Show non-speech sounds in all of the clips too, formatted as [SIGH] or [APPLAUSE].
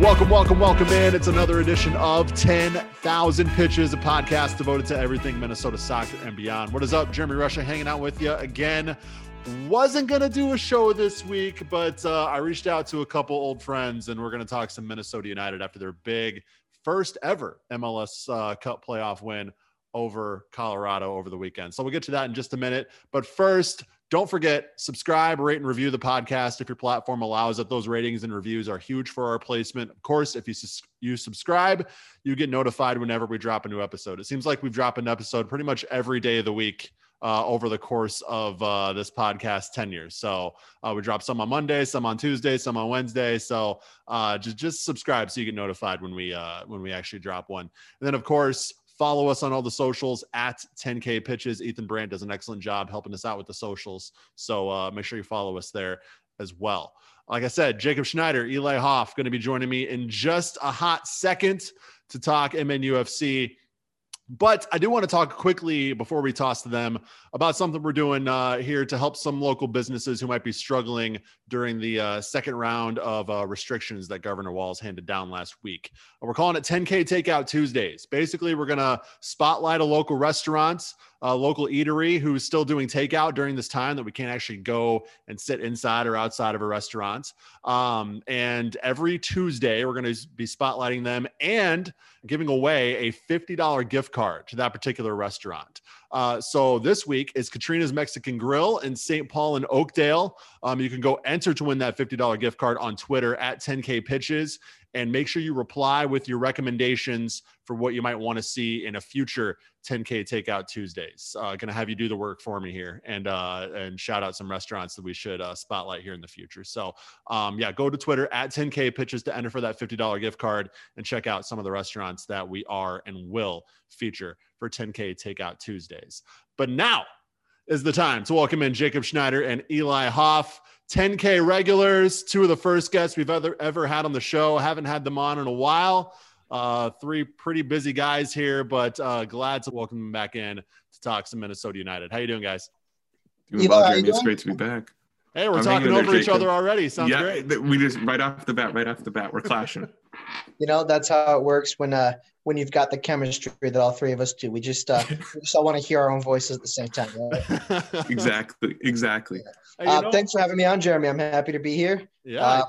Welcome, welcome, welcome in. It's another edition of 10,000 Pitches, a podcast devoted to everything Minnesota soccer and beyond. What is up? Jeremy Russia hanging out with you again. Wasn't going to do a show this week, but uh, I reached out to a couple old friends and we're going to talk some Minnesota United after their big first ever MLS uh, Cup playoff win over Colorado over the weekend. So we'll get to that in just a minute. But first, don't forget, subscribe, rate, and review the podcast if your platform allows it. Those ratings and reviews are huge for our placement. Of course, if you you subscribe, you get notified whenever we drop a new episode. It seems like we've dropped an episode pretty much every day of the week uh, over the course of uh, this podcast 10 years. So uh, we drop some on Monday, some on Tuesday, some on Wednesday. So uh, just just subscribe so you get notified when we uh, when we actually drop one. And then of course Follow us on all the socials at 10K Pitches. Ethan Brand does an excellent job helping us out with the socials. So uh, make sure you follow us there as well. Like I said, Jacob Schneider, Eli Hoff going to be joining me in just a hot second to talk MNUFC. But I do want to talk quickly before we toss to them about something we're doing uh, here to help some local businesses who might be struggling during the uh, second round of uh, restrictions that Governor Walz handed down last week. We're calling it 10K Takeout Tuesdays. Basically, we're going to spotlight a local restaurant uh, local eatery who's still doing takeout during this time that we can't actually go and sit inside or outside of a restaurant. Um, and every Tuesday, we're going to be spotlighting them and giving away a $50 gift card to that particular restaurant. Uh, so this week is Katrina's Mexican Grill in St. Paul and Oakdale. Um, you can go enter to win that $50 gift card on Twitter at 10K Pitches and make sure you reply with your recommendations for what you might want to see in a future 10k takeout tuesdays uh, gonna have you do the work for me here and uh, and shout out some restaurants that we should uh, spotlight here in the future so um, yeah go to twitter at 10k pitches to enter for that $50 gift card and check out some of the restaurants that we are and will feature for 10k takeout tuesdays but now is the time to welcome in Jacob Schneider and Eli Hoff. 10K regulars, two of the first guests we've ever ever had on the show. Haven't had them on in a while. Uh, three pretty busy guys here, but uh, glad to welcome them back in to talk some Minnesota United. How you doing, guys? Doing well, Jeremy. It's great to be back. Hey, we're I'm talking over each other already. Sounds yeah, great. We just right off the bat, right off the bat, we're clashing. [LAUGHS] you know, that's how it works when uh when you've got the chemistry that all three of us do. We just uh [LAUGHS] we just all want to hear our own voices at the same time. Right? [LAUGHS] exactly. Exactly. Yeah. Uh, thanks for having me on, Jeremy. I'm happy to be here. Yeah. Uh,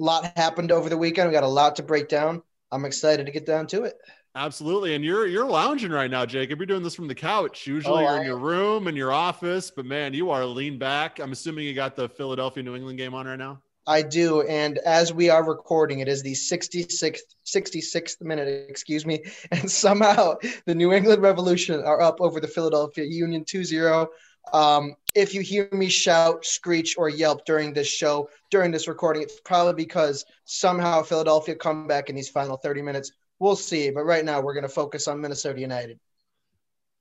a lot happened over the weekend. We got a lot to break down. I'm excited to get down to it. Absolutely. And you're you're lounging right now, Jacob. You're doing this from the couch. Usually oh, you're in your room in your office, but man, you are lean back. I'm assuming you got the Philadelphia New England game on right now. I do. And as we are recording, it is the 66th 66th minute, excuse me. [LAUGHS] And somehow the New England Revolution are up over the Philadelphia Union 2-0. Um, if you hear me shout, screech, or yelp during this show, during this recording, it's probably because somehow Philadelphia come back in these final 30 minutes we'll see. But right now, we're going to focus on Minnesota United.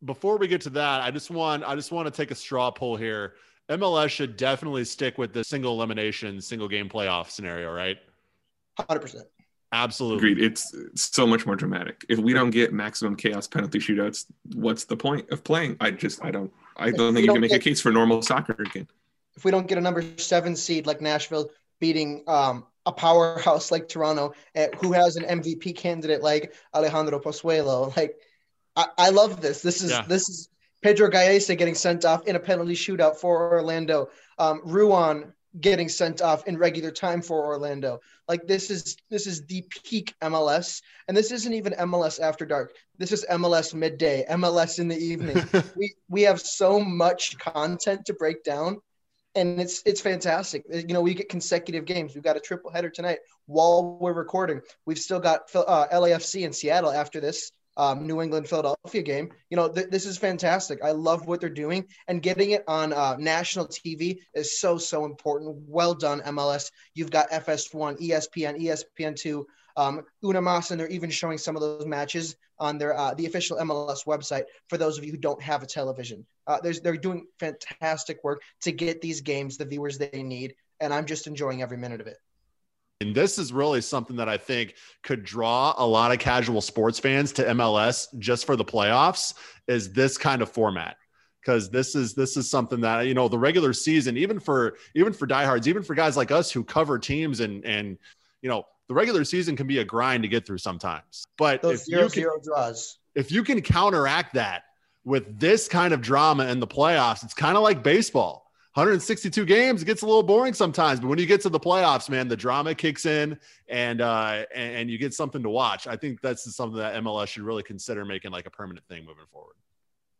Before we get to that, I just want I just want to take a straw poll here. MLS should definitely stick with the single elimination, single game playoff scenario, right? Hundred percent. Absolutely. Agreed. It's, it's so much more dramatic. If we don't get maximum chaos penalty shootouts, what's the point of playing? I just I don't I don't think you can make get, a case for normal soccer again. If we don't get a number seven seed like Nashville beating um, a powerhouse like Toronto, uh, who has an MVP candidate like Alejandro Pozuelo. Like, I, I love this. This is yeah. this is Pedro Gallese getting sent off in a penalty shootout for Orlando. Um, Ruan getting sent off in regular time for Orlando. Like this is this is the peak MLS, and this isn't even MLS after dark. This is MLS midday, MLS in the evening. [LAUGHS] we we have so much content to break down and it's it's fantastic. You know, we get consecutive games. We've got a triple header tonight while we're recording. We've still got uh, LAFC in Seattle after this um, New England Philadelphia game. You know, th- this is fantastic. I love what they're doing, and getting it on uh, national TV is so so important. Well done, MLS. You've got FS1, ESPN, ESPN2 um, UniMás, and they're even showing some of those matches on their uh, the official MLS website for those of you who don't have a television. Uh, they're doing fantastic work to get these games the viewers they need, and I'm just enjoying every minute of it. And this is really something that I think could draw a lot of casual sports fans to MLS just for the playoffs. Is this kind of format? because this is this is something that you know the regular season even for even for diehards even for guys like us who cover teams and and you know, the regular season can be a grind to get through sometimes. But Those if zero you can, zero draws. if you can counteract that with this kind of drama in the playoffs, it's kind of like baseball. 162 games, it gets a little boring sometimes, but when you get to the playoffs, man, the drama kicks in and uh and, and you get something to watch. I think that's something that MLS should really consider making like a permanent thing moving forward.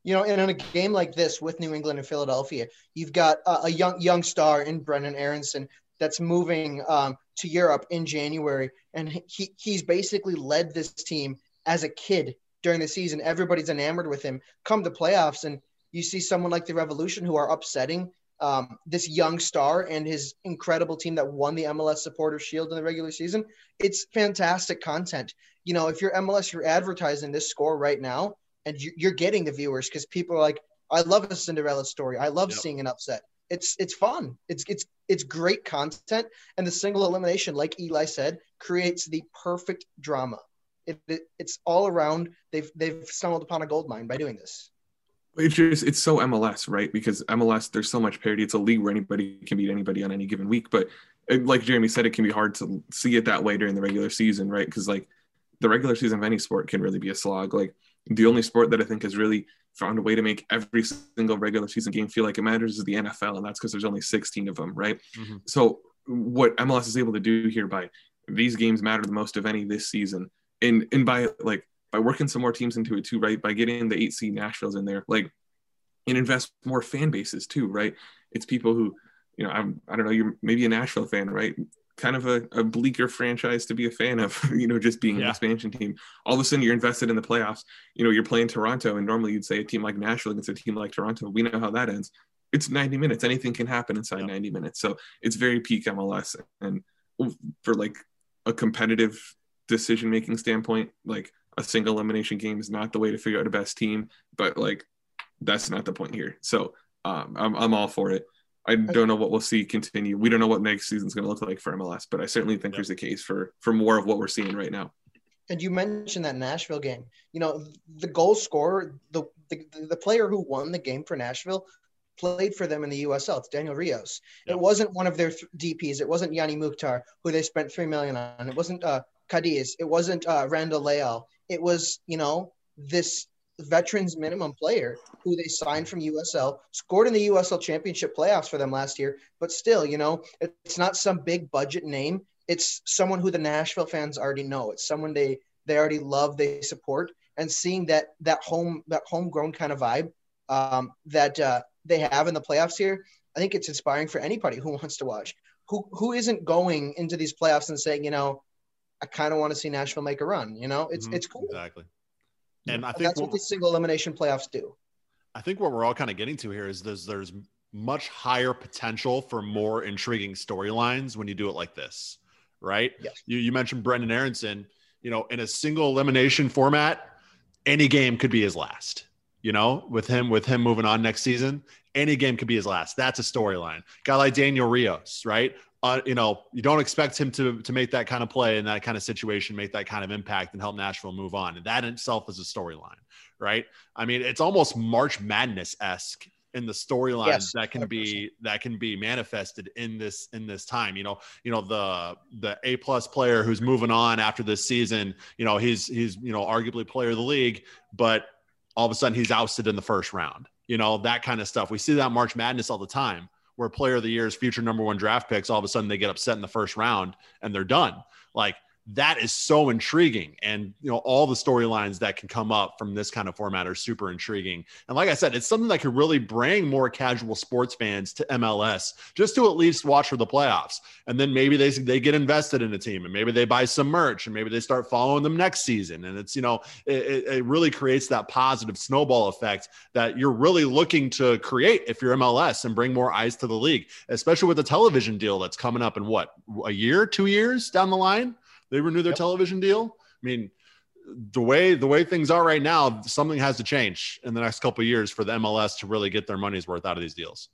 You know, and in a game like this with New England and Philadelphia, you've got a, a young young star in Brenden Aaronson that's moving um, to Europe in January, and he he's basically led this team as a kid during the season. Everybody's enamored with him. Come to playoffs, and you see someone like the Revolution who are upsetting um, this young star and his incredible team that won the MLS Supporter Shield in the regular season. It's fantastic content. You know, if you're MLS, you're advertising this score right now, and you- you're getting the viewers because people are like, "I love a Cinderella story. I love Yep. seeing an upset." It's it's fun. It's it's it's great content, and the single elimination, like Eli said, creates the perfect drama. It, it, it's all around. They've they've stumbled upon a gold mine by doing this. It's just it's so MLS, right? Because MLS, there's so much parity. It's a league where anybody can beat anybody on any given week. But it, like Jeremy said, it can be hard to see it that way during the regular season, right? Because like the regular season of any sport can really be a slog. Like the only sport that I think has really found a way to make every single regular season game feel like it matters is the NFL, and that's because there's only 16 of them, right? Mhm. So what MLS is able to do here by these games matter the most of any this season, and and by like by working some more teams into it too, right? By getting the eight seed Nashville's in there, like and invest more fan bases too, right? It's people who, you know, I'm I don't know, you're maybe a Nashville fan, right? Kind of a, a bleaker franchise to be a fan of, [LAUGHS] you know, just being an expansion team. All of a sudden you're invested in the playoffs. You know, you're playing Toronto, and normally you'd say a team like Nashville against a team like Toronto. We know how that ends. It's 90 minutes. Anything can happen inside Yeah. 90 minutes. So it's very peak MLS. And for like a competitive decision making standpoint, like a single elimination game is not the way to figure out a best team. But like that's not the point here. So um, I'm I'm all for it. I don't know what we'll see continue. We don't know what next season's going to look like for MLS, but I certainly think Yeah. there's a case for for more of what we're seeing right now. And you mentioned that Nashville game. You know, the goal scorer, the, the the player who won the game for Nashville, played for them in the USL. It's Daniel Rios. Yep. It wasn't one of their th- DPS. It wasn't Hany Mukhtar, who they spent three million on. It wasn't uh, Cadiz. It wasn't uh, Randall Leal. It was you know this veterans minimum player who they signed from USL, scored in the USL Championship playoffs for them last year. But still, you know, it's not some big budget name. It's someone who the Nashville fans already know. It's someone they they already love, they support, and seeing that that home that homegrown kind of vibe um, that uh, they have in the playoffs here, I think it's inspiring for anybody who wants to watch. Who who isn't going into these playoffs and saying, you know, I kind of want to see Nashville make a run. You know, it's Mhm. it's cool. Exactly. And I And think that's what what, the single elimination playoffs do. I think what we're all kind of getting to here is there's there's much higher potential for more intriguing storylines when you do it like this, right? Yes. You you mentioned Brenden Aaronson, you know, in a single elimination format, any game could be his last. You know, with him with him moving on next season, any game could be his last. That's a storyline. Guy like Daniel Rios, right? Uh, you know, you don't expect him to to make that kind of play in that kind of situation, make that kind of impact, and help Nashville move on. And that in itself is a storyline, right? I mean, it's almost March Madness esque in the storylines Yes, that can be that can be manifested in this in this time. You know, you know the the A plus player who's moving on after this season. You know, he's he's you know arguably player of the league, but all of a sudden he's ousted in the first round. You know that kind of stuff. We see that March Madness all the time, where player of the year's future number one draft picks all of a sudden they get upset in the first round and they're done. Like that is so intriguing. And you know all the storylines that can come up from this kind of format are super intriguing. And like i said it's something that could really bring more casual sports fans to mls just to at least watch for the playoffs. And then maybe they they get invested in a team and maybe they buy some merch and maybe they start following them next season. And it's you know it, it- really creates that positive snowball effect that you're really looking to create if you're mls and bring more eyes to the league especially with the television deal that's coming up in what a year two years down the line they renew their Yep. television deal. I mean, the way the way things are right now, something has to change in the next couple of years for the MLS to really get their money's worth out of these deals.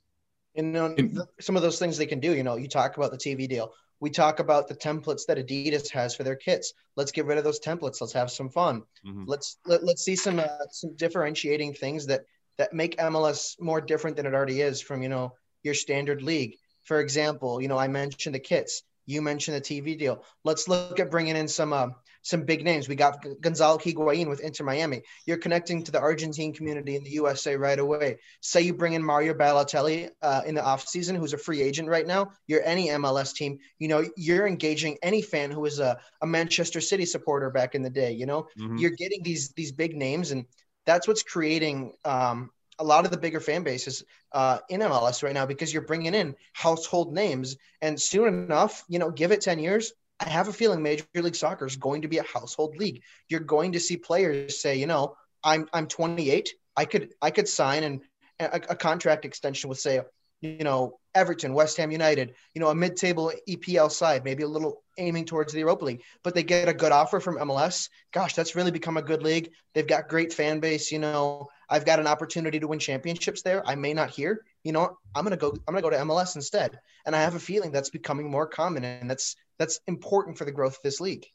And you know, some of those things they can do, you know, you talk about the TV deal. We talk about the templates that Adidas has for their kits. Let's get rid of those templates. Let's have some fun. Mhm. Let's let, let's see some uh, some differentiating things that that make MLS more different than it already is from you know your standard league. For example, you know I mentioned the kits. You mentioned the TV deal. Let's look at bringing in some uh, some big names. We got Gonzalo Higuain with Inter Miami. You're connecting to the Argentine community in the USA right away. Say you bring in Mario Balotelli uh, in the offseason, who's a free agent right now. You're any MLS team. You know, you're engaging any fan who was a, a Manchester City supporter back in the day. You know, mm-hmm. you're getting these these big names, and that's what's creating um, a lot of the bigger fan bases uh, in MLS right now because you're bringing in household names, and soon enough, you know, give it ten years, I have a feeling Major League Soccer is going to be a household league. You're going to see players say, you know, I'm I'm 28. I could I could sign and a, a contract extension with say, you know, Everton, West Ham United, you know, a mid-table EPL side, maybe a little aiming towards the Europa League, but they get a good offer from MLS. Gosh, that's really become a good league. They've got great fan base. You know, I've got an opportunity to win championships there. I may not here. You know, I'm gonna go. I'm gonna go to MLS instead. And I have a feeling that's becoming more common, and that's that's important for the growth of this league.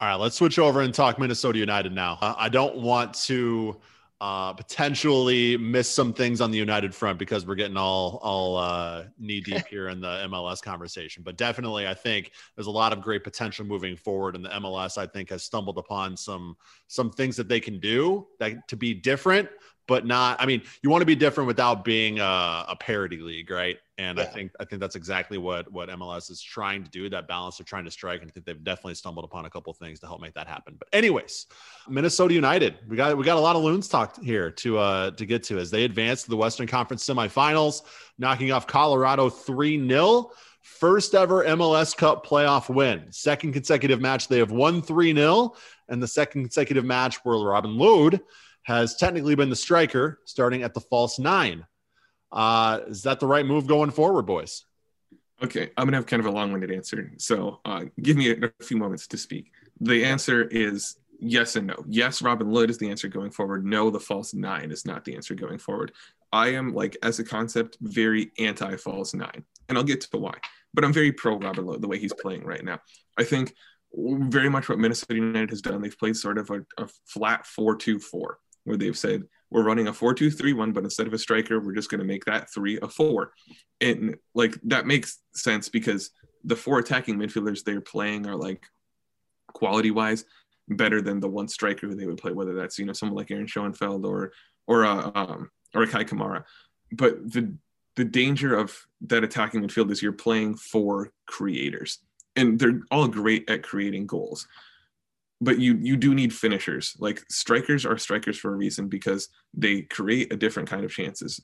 All right, let's switch over and talk Minnesota United now. I don't want to uh, potentially miss some things on the United front because we're getting all all uh, knee deep [LAUGHS] here in the MLS conversation. But definitely, I think there's a lot of great potential moving forward, and the MLS I think has stumbled upon some some things that they can do that to be different but not. I mean, you want to be different without being a, a parity league, right? And yeah. I think I think that's exactly what what MLS is trying to do. That balance they're trying to strike, and I think they've definitely stumbled upon a couple things to help make that happen. But anyways, Minnesota United, we got we got a lot of loons talk here to uh to get to as they advance to the Western Conference semifinals, knocking off Colorado three 0 First ever MLS Cup playoff win. Second consecutive match they have won 3 0. And the second consecutive match where Robin Lod has technically been the striker starting at the false nine. Uh, is that the right move going forward, boys? Okay, I'm gonna have kind of a long-winded answer, so uh, give me a, a, few moments to speak. The answer is yes and no. Yes, Robin Lod is the answer going forward. No, the false nine is not the answer going forward. I am like, as a concept, very anti-false nine, and I'll get to why. But I'm very pro Robin Lod the way he's playing right now. I think very much what Minnesota United has done. They've played sort of a, a flat four-two-four where they've said we're running a 4-2-3-1 but instead of a striker we're just going to make that 3 a 4 and like that makes sense because the four attacking midfielders they're playing are like quality wise better than the one striker who they would play whether that's you know someone like Aaron Schoenfeld or or uh, um or Kei Kamara. But the the danger of that attacking midfield is you're playing for creators and they're all great at creating goals but you you do need finishers. Like strikers are strikers for a reason because they create a different kind of chances.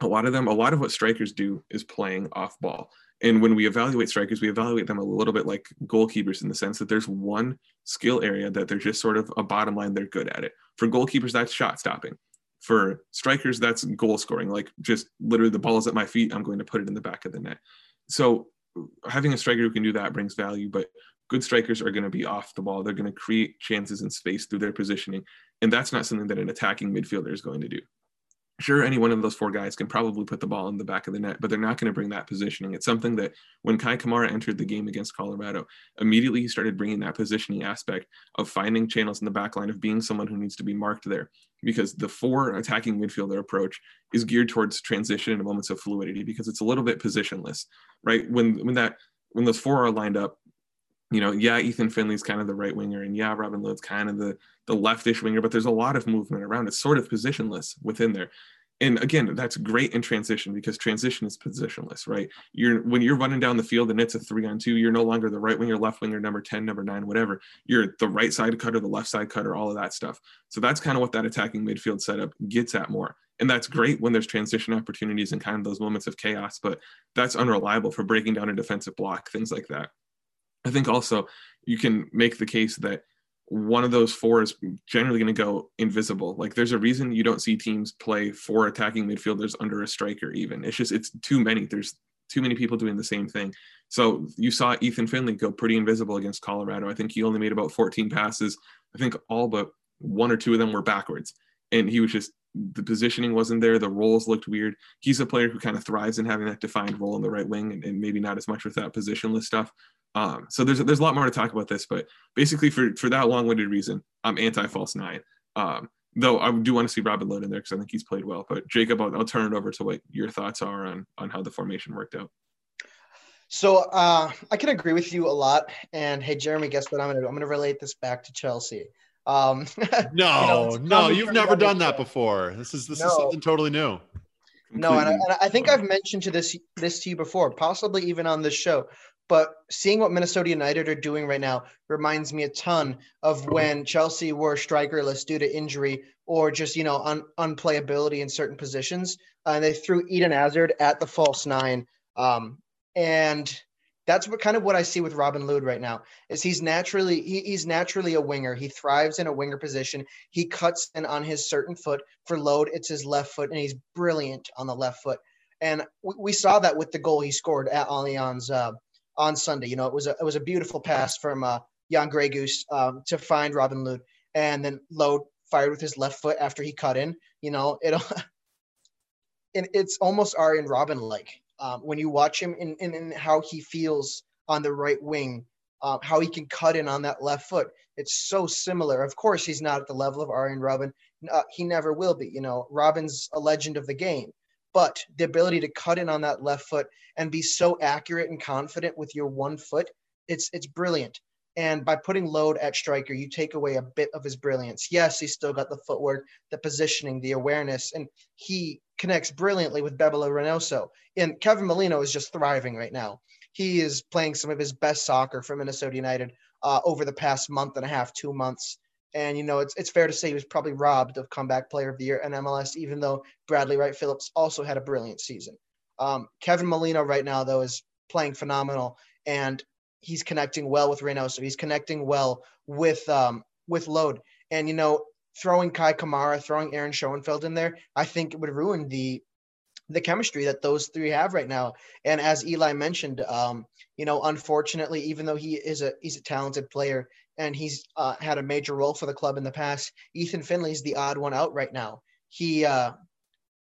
A lot of them, a lot of what strikers do is playing off ball. And when we evaluate strikers, we evaluate them a little bit like goalkeepers in the sense that there's one skill area that they're just sort of a bottom line, they're good at it. For goalkeepers, that's shot stopping. For strikers, that's goal scoring. Like just literally the ball is at my feet, I'm going to put it in the back of the net. So having a striker who can do that brings value, but good strikers are going to be off the ball. They're going to create chances in space through their positioning. And that's not something that an attacking midfielder is going to do. Sure, any one of those four guys can probably put the ball in the back of the net, but they're not going to bring that positioning. It's something that when Kei Kamara entered the game against Colorado, immediately he started bringing that positioning aspect of finding channels in the back line, of being someone who needs to be marked there. Because the four attacking midfielder approach is geared towards transition and moments of fluidity because it's a little bit positionless, right? When when that when those four are lined up, you know, yeah, Ethan Finlay's kind of the right winger, and yeah, Robin Lod's kind of the the leftish winger, but there's a lot of movement around. It's sort of positionless within there. And again, that's great in transition because transition is positionless, right? You're when you're running down the field and it's a three on two, you're no longer the right winger, left winger, number 10, number nine, whatever. You're the right side cutter, the left side cutter, all of that stuff. So that's kind of what that attacking midfield setup gets at more. And that's great when there's transition opportunities and kind of those moments of chaos, but that's unreliable for breaking down a defensive block, things like that. I think also you can make the case that one of those four is generally going to go invisible. Like there's a reason you don't see teams play four attacking midfielders under a striker even. It's just it's too many. There's too many people doing the same thing. So you saw Ethan Finlay go pretty invisible against Colorado. I think he only made about 14 passes. I think all but one or two of them were backwards. And he was just the positioning wasn't there. The roles looked weird. He's a player who kind of thrives in having that defined role in the right wing and, and maybe not as much with that positionless stuff. Um, so there's there's a lot more to talk about this, but basically for for that long-winded reason, I'm anti-false nine. Um, though I do want to see Robin Lod in there because I think he's played well. But Jacob, I'll, I'll, turn it over to what your thoughts are on on how the formation worked out. So uh, I can agree with you a lot. And hey, Jeremy, guess what I'm gonna do? I'm gonna relate this back to Chelsea. Um, [LAUGHS] no, you know, no, you've never done that before. This is this no. is something totally new. No, and I, and I, think I've mentioned to this this to you before, possibly even on this show. But seeing what Minnesota United are doing right now reminds me a ton of when Chelsea were strikerless due to injury or just you know un, unplayability in certain positions, uh, and they threw Eden Hazard at the false nine. Um, and that's what kind of what I see with Robin Lod right now is he's naturally he, he's naturally a winger. He thrives in a winger position. He cuts in on his certain foot. For Lod, it's his left foot, and he's brilliant on the left foot. And we, we saw that with the goal he scored at Allianz uh, on Sunday. You know, it was a it was a beautiful pass from uh, Jan Gregus um, to find Robin Lod, and then Lod fired with his left foot after he cut in. You know, it [LAUGHS] it's almost Arjen Robben like um, when you watch him in, in, in, how he feels on the right wing, uh, how he can cut in on that left foot. It's so similar. Of course, he's not at the level of Arjen Robben. Uh, he never will be. You know, Robben's a legend of the game. But the ability to cut in on that left foot and be so accurate and confident with your one foot, it's it's brilliant. And by putting Lod at striker, you take away a bit of his brilliance. Yes, he's still got the footwork, the positioning, the awareness, and he connects brilliantly with Bebelo Reynoso. And Kevin Molino is just thriving right now. He is playing some of his best soccer for Minnesota United uh, over the past month and a half, two months. And you know, it's it's fair to say he was probably robbed of comeback player of the year in MLS, even though Bradley Wright Phillips also had a brilliant season. Um, Kevin Molino right now though is playing phenomenal, and he's connecting well with Reynoso. He's connecting well with um, with Lod. And you know, throwing Kei Kamara, throwing Aaron Schoenfeld in there, I think it would ruin the the chemistry that those three have right now. And as Eli mentioned, um, you know, unfortunately, even though he is a he's a talented player and he's uh, had a major role for the club in the past, Ethan Finlay's the odd one out right now. He uh,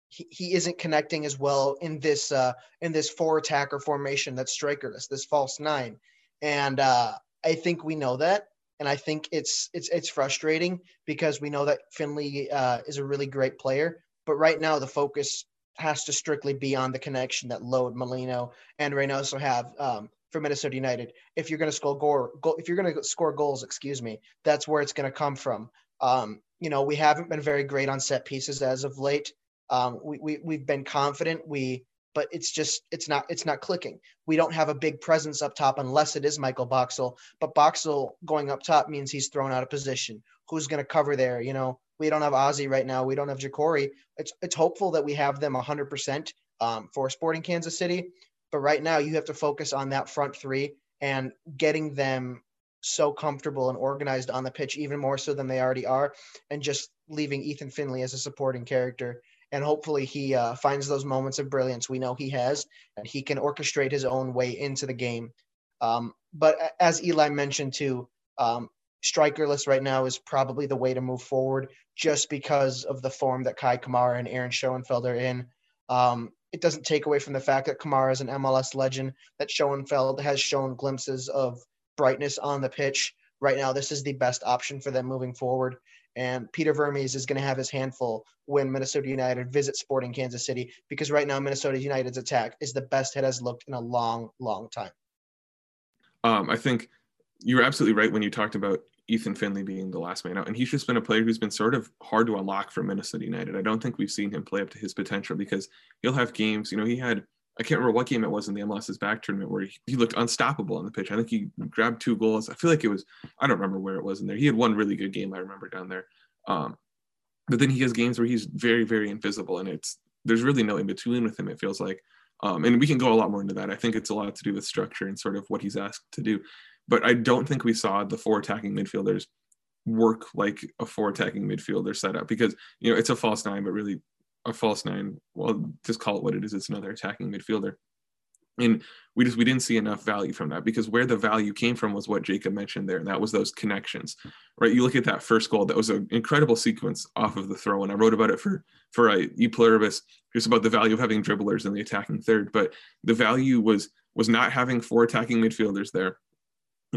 he, he isn't connecting as well in this uh, in this four attacker formation that's strikerless, this false nine, and uh, I think we know that. And I think it's it's it's frustrating because we know that Finlay uh, is a really great player, but right now the focus has to strictly be on the connection that Lod, Molino, and Reynoso have um, for Minnesota United. If you're going to score goal, goal, if you're going to score goals, excuse me, that's where it's going to come from. Um, you know, we haven't been very great on set pieces as of late. Um, we, we we've been confident. We but it's just it's not it's not clicking. We don't have a big presence up top unless it is Michael Boxall. But Boxall going up top means he's thrown out of position. Who's going to cover there? You know, we don't have Ozzy right now. We don't have Jacori. It's it's hopeful that we have them 100% um, for Sporting Kansas City. But right now, you have to focus on that front three and getting them so comfortable and organized on the pitch, even more so than they already are, and just leaving Ethan Finlay as a supporting character and hopefully he uh, finds those moments of brilliance we know he has, and he can orchestrate his own way into the game. Um, but as Eli mentioned too, um, strikerless right now is probably the way to move forward, just because of the form that Kei Kamara and Aaron Schoenfeld are in. Um, it doesn't take away from the fact that Kamara is an MLS legend, that Schoenfeld has shown glimpses of brightness on the pitch. Right now, this is the best option for them moving forward. And Peter Vermes is going to have his handful when Minnesota United visit Sporting Kansas City because right now Minnesota United's attack is the best it has looked in a long, long time. Um, I think you're absolutely right when you talked about Ethan Finlay being the last man out, and he's just been a player who's been sort of hard to unlock for Minnesota United. I don't think we've seen him play up to his potential because he'll have games. You know, he had I can't remember what game it was in the MLS's back tournament where he, he, looked unstoppable on the pitch. I think he grabbed two goals. I feel like it was, I don't remember where it was in there. He had one really good game I remember down there. Um, but then he has games where he's very, very invisible and it's, there's really no in between with him, it feels like. Um, and we can go a lot more into that. I think it's a lot to do with structure and sort of what he's asked to do. But I don't think we saw the four attacking midfielders work like a four attacking midfielder setup because, you know, it's a false nine, but really a false nine. Well, just call it what it is. It's another attacking midfielder. And we just we didn't see enough value from that because where the value came from was what Jacob mentioned there, and that was those connections, right? You look at that first goal; that was an incredible sequence off of the throw, and I wrote about it for for a e pluribus, just about the value of having dribblers in the attacking third. But the value was was not having four attacking midfielders there,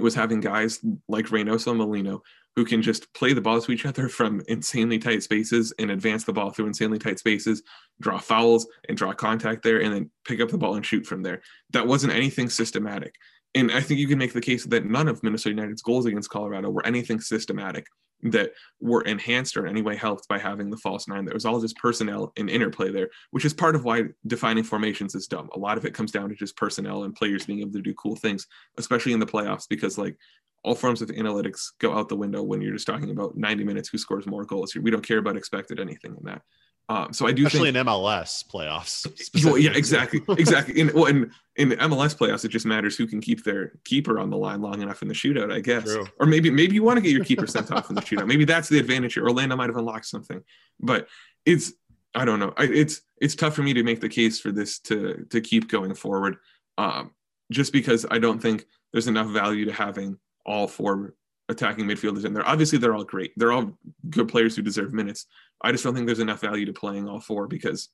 was having guys like Reynoso and Molino who can just play the ball to each other from insanely tight spaces and advance the ball through insanely tight spaces, draw fouls and draw contact there, and then pick up the ball and shoot from there. That wasn't anything systematic. And I think you can make the case that none of Minnesota United's goals against Colorado were anything systematic that were enhanced or in any way helped by having the false nine. There was all just personnel and interplay there, which is part of why defining formations is dumb. A lot of it comes down to just personnel and players being able to do cool things, especially in the playoffs, because like all forms of analytics go out the window when you're just talking about 90 minutes who scores more goals. We don't care about expected anything in that. Um, so I do especially think, in MLS playoffs. [LAUGHS] Well, yeah, exactly, exactly. In well, in, in MLS playoffs, it just matters who can keep their keeper on the line long enough in the shootout, I guess. True. Or maybe maybe you want to get your keeper sent off in the shootout. Maybe that's the advantage here. Orlando might have unlocked something, but it's I don't know. I, it's it's tough for me to make the case for this to to keep going forward, um, just because I don't think there's enough value to having all four attacking midfielders in there. Obviously, they're all great. They're all good players who deserve minutes. I just don't think there's enough value to playing all four because,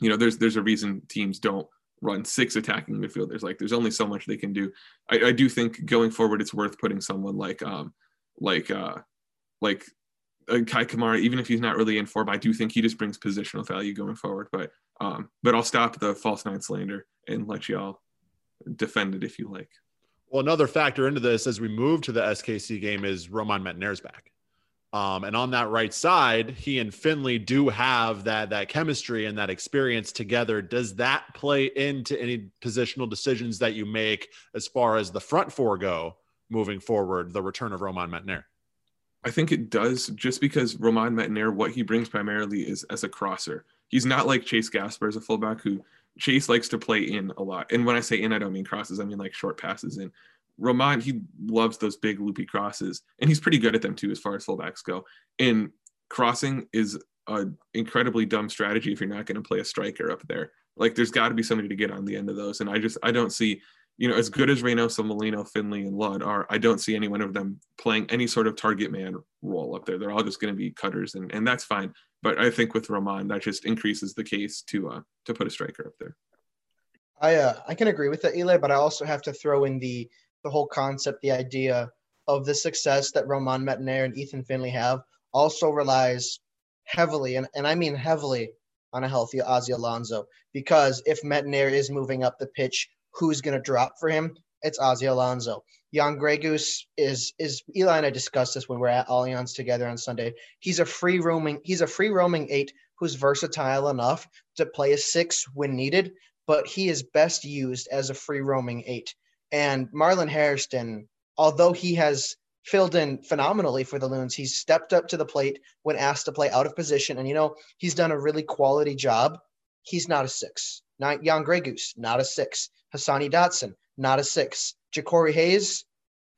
you know, there's there's a reason teams don't run six attacking midfielders. Like there's only so much they can do. I, I do think going forward, it's worth putting someone like um like uh like uh, Kei Kamara, even if he's not really in form, I do think he just brings positional value going forward. But um, but I'll stop the false nine slander and let y'all defend it if you like. Well, another factor into this as we move to the SKC game is Roman Métanire's back. Um, and on that right side, he and Finlay do have that that chemistry and that experience together. Does that play into any positional decisions that you make as far as the front four go moving forward? The return of Roman Métanire. I think it does, just because Roman Métanire, what he brings primarily is as a crosser. He's not like Chase Gasper as a fullback who Chase likes to play in a lot. And when I say in, I don't mean crosses, I mean like short passes in. Roman, he loves those big loopy crosses, and he's pretty good at them too, as far as fullbacks go. And crossing is an incredibly dumb strategy if you're not going to play a striker up there. Like, there's got to be somebody to get on the end of those. And I just, I don't see, you know, as good as Reynoso, Molino, Finlay, and Lod are, I don't see any one of them playing any sort of target man role up there. They're all just going to be cutters, and, and that's fine. But I think with Roman, that just increases the case to uh, to put a striker up there. I uh, I can agree with that, Eli, but I also have to throw in the the whole concept, the idea of the success that Roman Métanire and Ethan Finlay have also relies heavily, and, and I mean heavily, on a healthy Ozzy Alonso. Because if Métanire is moving up the pitch, who's going to drop for him? It's Ozzy Alonso. Jan Gregus is is Eli and I discussed this when we're at Allianz together on Sunday. He's a free roaming he's a free roaming eight who's versatile enough to play a six when needed, but he is best used as a free roaming eight. And Marlon Hairston, although he has filled in phenomenally for the Loons, he's stepped up to the plate when asked to play out of position. And, you know, he's done a really quality job. He's not a six. Not Jan Gregus, not a six. Hassani Dotson, not a six. Jacori Hayes,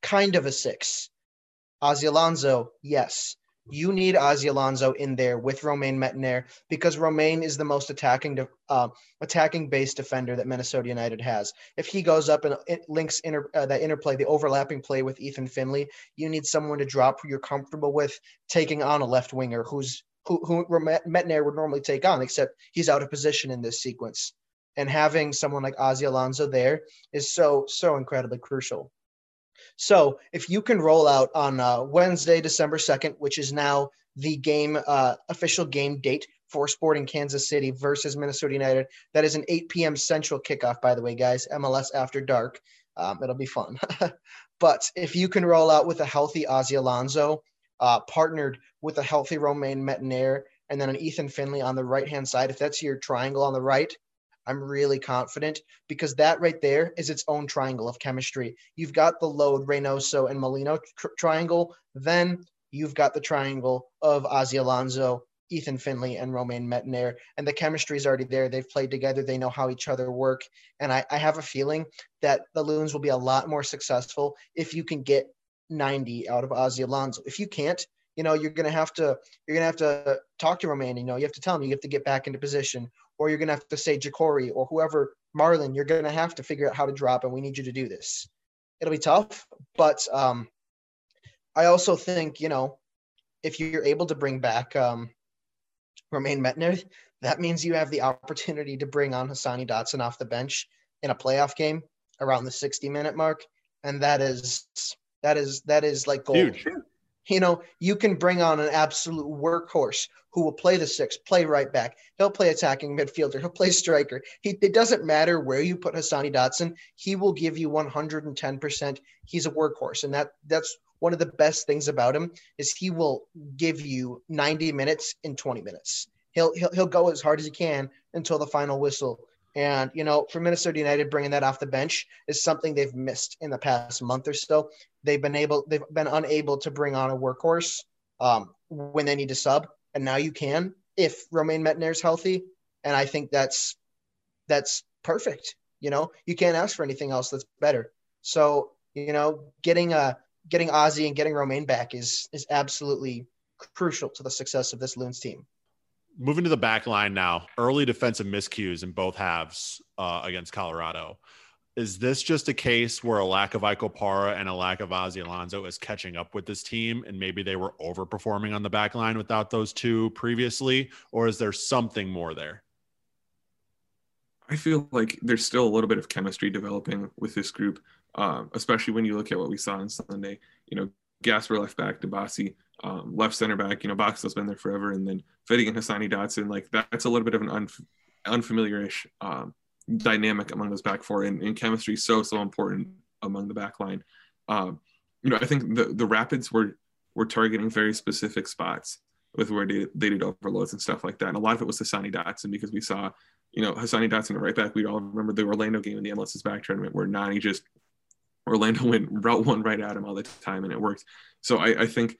kind of a six. Ozzy Alonso, yes you need Ozzy Alonso in there with Romain Métanire because Romain is the most attacking uh, attacking based defender that Minnesota United has. If he goes up and links inter, uh, that interplay, the overlapping play with Ethan Finlay, you need someone to drop who you're comfortable with taking on a left winger who's who, who Métanire would normally take on, except he's out of position in this sequence. And having someone like Ozzy Alonso there is so so incredibly crucial. So if you can roll out on uh, Wednesday, December 2nd, which is now the game uh, official game date for Sporting Kansas City versus Minnesota United. That is an 8 p.m. Central kickoff, by the way, guys. MLS after dark. Um, it'll be fun. [LAUGHS] but if you can roll out with a healthy Ozzy Alonso, uh, partnered with a healthy Romain Métanire, and then an Ethan Finlay on the right hand side, if that's your triangle on the right, I'm really confident because that right there is its own triangle of chemistry. You've got the Lod Reynoso and Molino tr- triangle, then you've got the triangle of Ozzy Alonso, Ethan Finlay, and Romain Métanire, and the chemistry is already there. They've played together. They know how each other work, and I, I have a feeling that the Loons will be a lot more successful if you can get 90 out of Ozzy Alonso. If you can't, you know you're gonna have to you're gonna have to talk to Romain. You know you have to tell him you have to get back into position, or you're to have to say Jacori or whoever, Marlon. you're to have to figure out how to drop, and we need you to do this. It'll be tough, but um, I also think, you know, if you're able to bring back um, Romain Métanire, that means you have the opportunity to bring on Hassani Dotson off the bench in a playoff game around the 60 minute mark. and that is that is that is like gold. You know, you can bring on an absolute workhorse who will play the six, play right back. He'll play attacking midfielder. He'll play striker. He, it doesn't matter where you put Hassani Dotson. He will give you 110%. He's a workhorse, and that that's one of the best things about him is he will give you 90 minutes in 20 minutes. He'll he'll, he'll go as hard as he can until the final whistle. And you know, for Minnesota United, bringing that off the bench is something they've missed in the past month or so. They've been able, they've been unable to bring on a workhorse um, when they need to sub, and now you can if Romain Métanire's healthy. And I think that's that's perfect. You know, you can't ask for anything else that's better. So you know, getting a getting Ozzy and getting Romain back is is absolutely crucial to the success of this Loons team moving to the back line now, early defensive miscues in both halves uh, against Colorado. Is this just a case where a lack of Ike Opara and a lack of Ozzy Alonso is catching up with this team, and maybe they were overperforming on the back line without those two previously, or is there something more there? I feel like there's still a little bit of chemistry developing with this group, um, especially when you look at what we saw on Sunday. You know, Gasper left back, Dibassy um, left center back. You know, Boxall's been there forever, and then fitting and Hassani Dotson, like that's a little bit of an unf- unfamiliarish um, dynamic among those back four, and, and chemistry so so important among the back line. Um, you know, I think the the Rapids were were targeting very specific spots with where they, they did overloads and stuff like that. And a lot of it was Hassani Dotson because we saw, you know, Hassani Dotson at right back. We all remember the Orlando game in the MLS's back tournament where Nani just Orlando went route one right at him all the time and it worked. So I, I think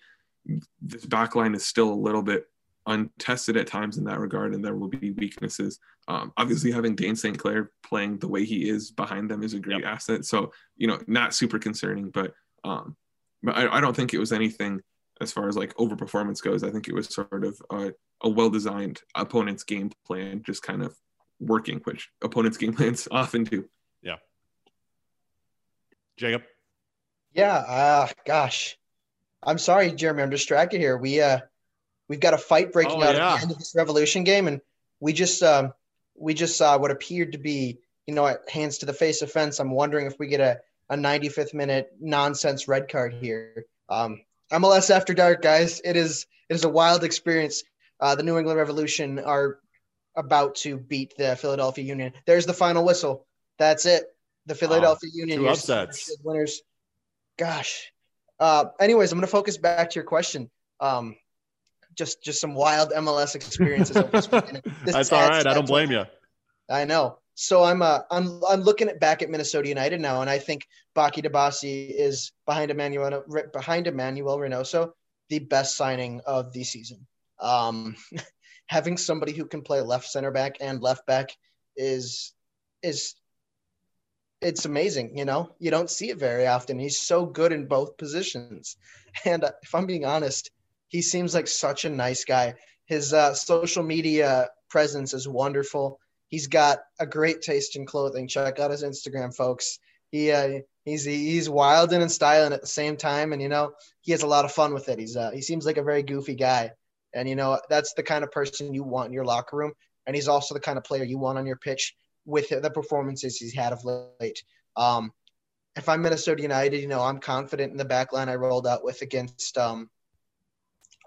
this backline is still a little bit untested at times in that regard, and there will be weaknesses. Um, obviously, having Dayne St. Clair playing the way he is behind them is a great yep. asset. So, you know, not super concerning, but um, but I, I, don't think it was anything as far as like overperformance goes. I think it was sort of a, a well-designed opponent's game plan, just kind of working, which opponents' game plans [LAUGHS] often do. Jacob. Yeah. Uh, gosh, I'm sorry, Jeremy. I'm distracted here. We uh, we've got a fight breaking oh, out yeah. at the end of this Revolution game, and we just um, we just saw what appeared to be, you know, hands to the face offense. I'm wondering if we get a, a 95th minute nonsense red card here. Um, MLS After Dark, guys. It is it is a wild experience. Uh, the New England Revolution are about to beat the Philadelphia Union. There's the final whistle. That's it. The Philadelphia Union two upsets. winners. Gosh, uh, anyways, I'm going to focus back to your question. Um, just just some wild MLS experiences. [LAUGHS] That's all right. I don't blame you. I know. So I'm uh, I'm I'm looking at back at Minnesota United now, and I think Baki Dibassy is behind Emanuel behind Emanuel Reynoso, the best signing of the season. Um, [LAUGHS] having somebody who can play left center back and left back is is it's amazing. You know, you don't see it very often. He's so good in both positions. [LAUGHS] And uh, if I'm being honest, he seems like such a nice guy. His uh, social media presence is wonderful. He's got a great taste in clothing. Check out his Instagram, folks. He uh, he's he's wild and styling at the same time, and you know he has a lot of fun with it. He's uh, he seems like a very goofy guy, and you know that's the kind of person you want in your locker room. And he's also the kind of player you want on your pitch with the performances he's had of late. Um, if I'm Minnesota United, you know, I'm confident in the back line I rolled out with against um,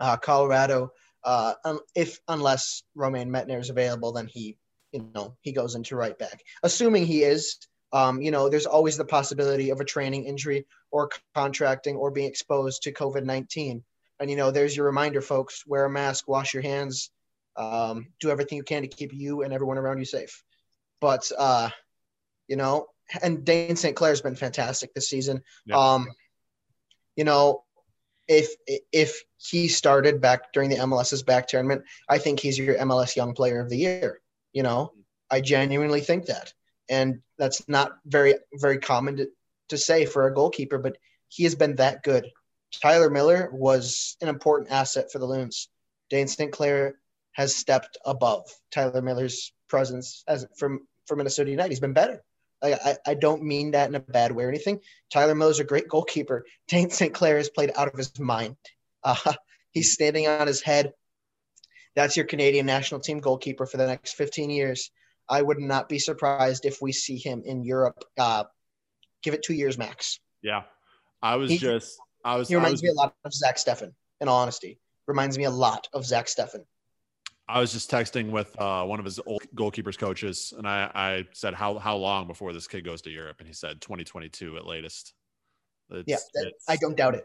uh, Colorado. Uh, if unless Romain Métanire is available, then he, you know, he goes into right back. Assuming he is, um, you know, there's always the possibility of a training injury or contracting or being exposed to COVID 19. And, you know, there's your reminder, folks wear a mask, wash your hands, um, do everything you can to keep you and everyone around you safe. But uh, you know, and Dayne St. Clair's been fantastic this season. Yeah. Um, you know, if if he started back during the MLS's back tournament, I think he's your MLS Young Player of the Year. You know, I genuinely think that, and that's not very very common to, to say for a goalkeeper, but he has been that good. Tyler Miller was an important asset for the Loons. Dayne St. Clair has stepped above Tyler Miller's presence as from for Minnesota United. He's been better. I, I, I don't mean that in a bad way or anything. Tyler Miller's a great goalkeeper. [LAUGHS] Dayne St. Clair has played out of his mind. Uh, [LAUGHS] he's standing on his head. That's your Canadian national team goalkeeper for the next 15 years. I would not be surprised if we see him in Europe. Uh, give it two years max. Yeah, I was He- just I was He reminds was, me a lot of Zach Steffen. In all honesty, reminds me a lot of Zach Steffen. I was just texting with uh, one of his old goalkeepers coaches, and I, I said how how long before this kid goes to Europe, and he said 2022 at latest. It's, Yeah, that, I don't doubt it.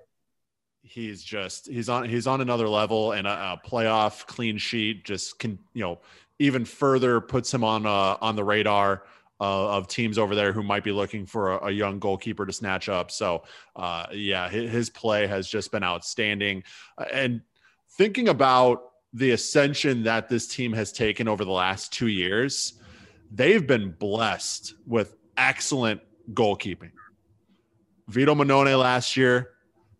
he's just he's on he's on another level and a, a playoff clean sheet just can you know even further puts him on uh, on the radar uh, of teams over there who might be looking for a, a young goalkeeper to snatch up so uh, yeah his, his play has just been outstanding and thinking about the ascension that this team has taken over the last two years they've been blessed with excellent goalkeeping Vito Mannone last year,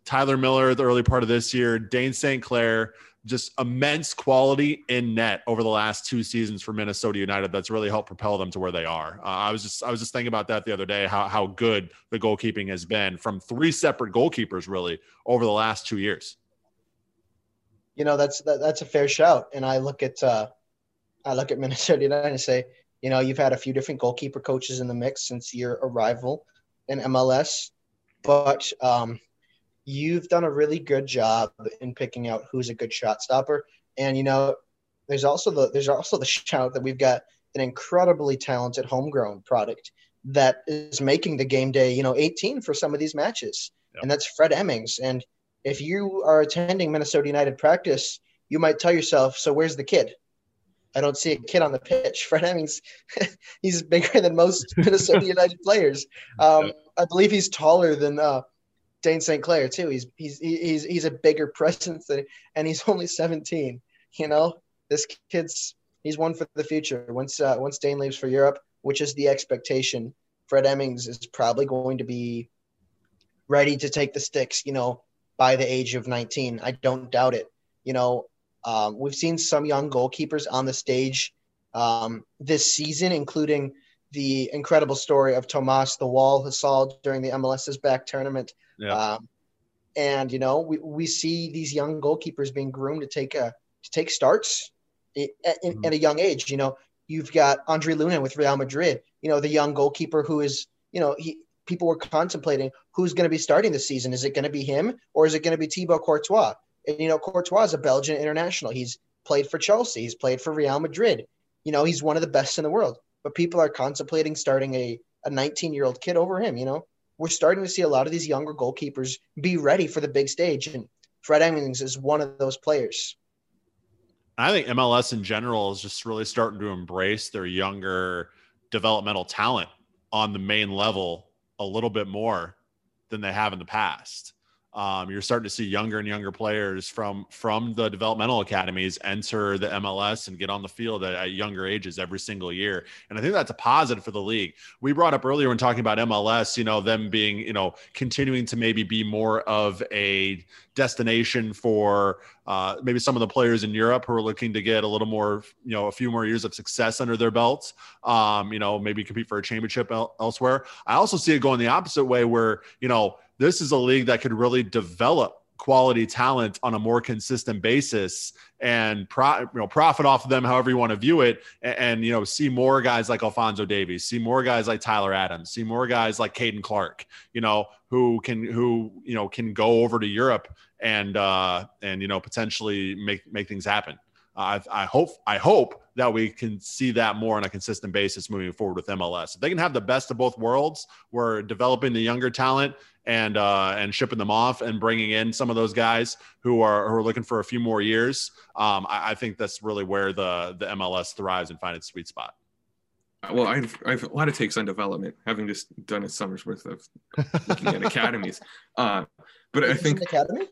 Tyler Miller the early part of this year, Dayne St. Clair, just immense quality in net over the last two seasons for Minnesota United. That's really helped propel them to where they are. Uh, I was just I was just thinking about that the other day, how how good the goalkeeping has been from three separate goalkeepers really over the last two years. You know, that's that, that's a fair shout. And I look at uh, I look at [LAUGHS] Minnesota United and say, you know, you've had a few different goalkeeper coaches in the mix since your arrival in MLS, but um, you've done a really good job in picking out who's a good shot stopper. And you know, there's also the there's also the [LAUGHS] shout that we've got an incredibly talented homegrown product that is making the game day, you know, 18 for some of these matches. Yep. And that's Fred Emmings. And if you are attending Minnesota United practice, you might tell yourself, so where's the kid? I don't see a kid on the pitch. [LAUGHS] Fred Emmings, [LAUGHS] he's bigger than most [LAUGHS] Minnesota United players. Um, I believe he's taller than uh, Dayne St. Clair too. He's he's he's he's a bigger presence than, and he's only 17. You know, this kid's he's one for the future. Once uh, once Dayne leaves for Europe, which is the expectation, Fred Emmings is probably going to be ready to take the sticks. You know, by the age of 19. I don't doubt it. You know, um, we've seen some young goalkeepers on the stage um, this season, including the incredible story of Thomas the Wall Hasal during the MLS is Back tournament. Yeah. Um, and you know, we, we see these young goalkeepers being groomed to take a to take starts in- at a young age. You know, you've got Andriy Lunin with Real Madrid. You know, the young goalkeeper who is you know he people were contemplating who's going to be starting the season. Is it going to be him or is it going to be Thibaut Courtois? And you know, Courtois is a Belgian international. He's played for Chelsea. He's played for Real Madrid. You know, he's one of the best in the world. But people are contemplating starting a a 19 year old kid over him. You know, we're starting to see a lot of these younger goalkeepers be ready for the big stage, and Fred Emmings is one of those players. I think MLS in general is just really starting to embrace their younger developmental talent on the main level a little bit more than they have in the past. Um, you're starting to see younger and younger players from from the developmental academies enter the MLS and get on the field at, at younger ages every single year, and I think that's a positive for the league. We brought up earlier when talking about MLS, you know, them being, you know, continuing to maybe be more of a destination for uh, maybe some of the players in Europe who are looking to get a little more, you know, a few more years of success under their belts. Um, you know, maybe compete for a championship el- elsewhere. I also see it going the opposite way, where you know this is a league that could really develop quality talent on a more consistent basis and pro, you know profit off of them however you want to view it and, and, you know see more guys like Alfonso Davies see more guys like Tyler Adams see more guys like Caden Clark you know who can who you know can go over to Europe and uh and you know potentially make make things happen I, I hope I hope that we can see that more on a consistent basis moving forward with MLS. If they can have the best of both worlds, we're developing the younger talent and uh, and shipping them off and bringing in some of those guys who are who are looking for a few more years. Um, I, I think that's really where the the MLS thrives and find its sweet spot. Well, I've, I've a lot of takes on development, having just done a summer's worth of looking at academies. [LAUGHS] Uh, but I Is this think, an academy.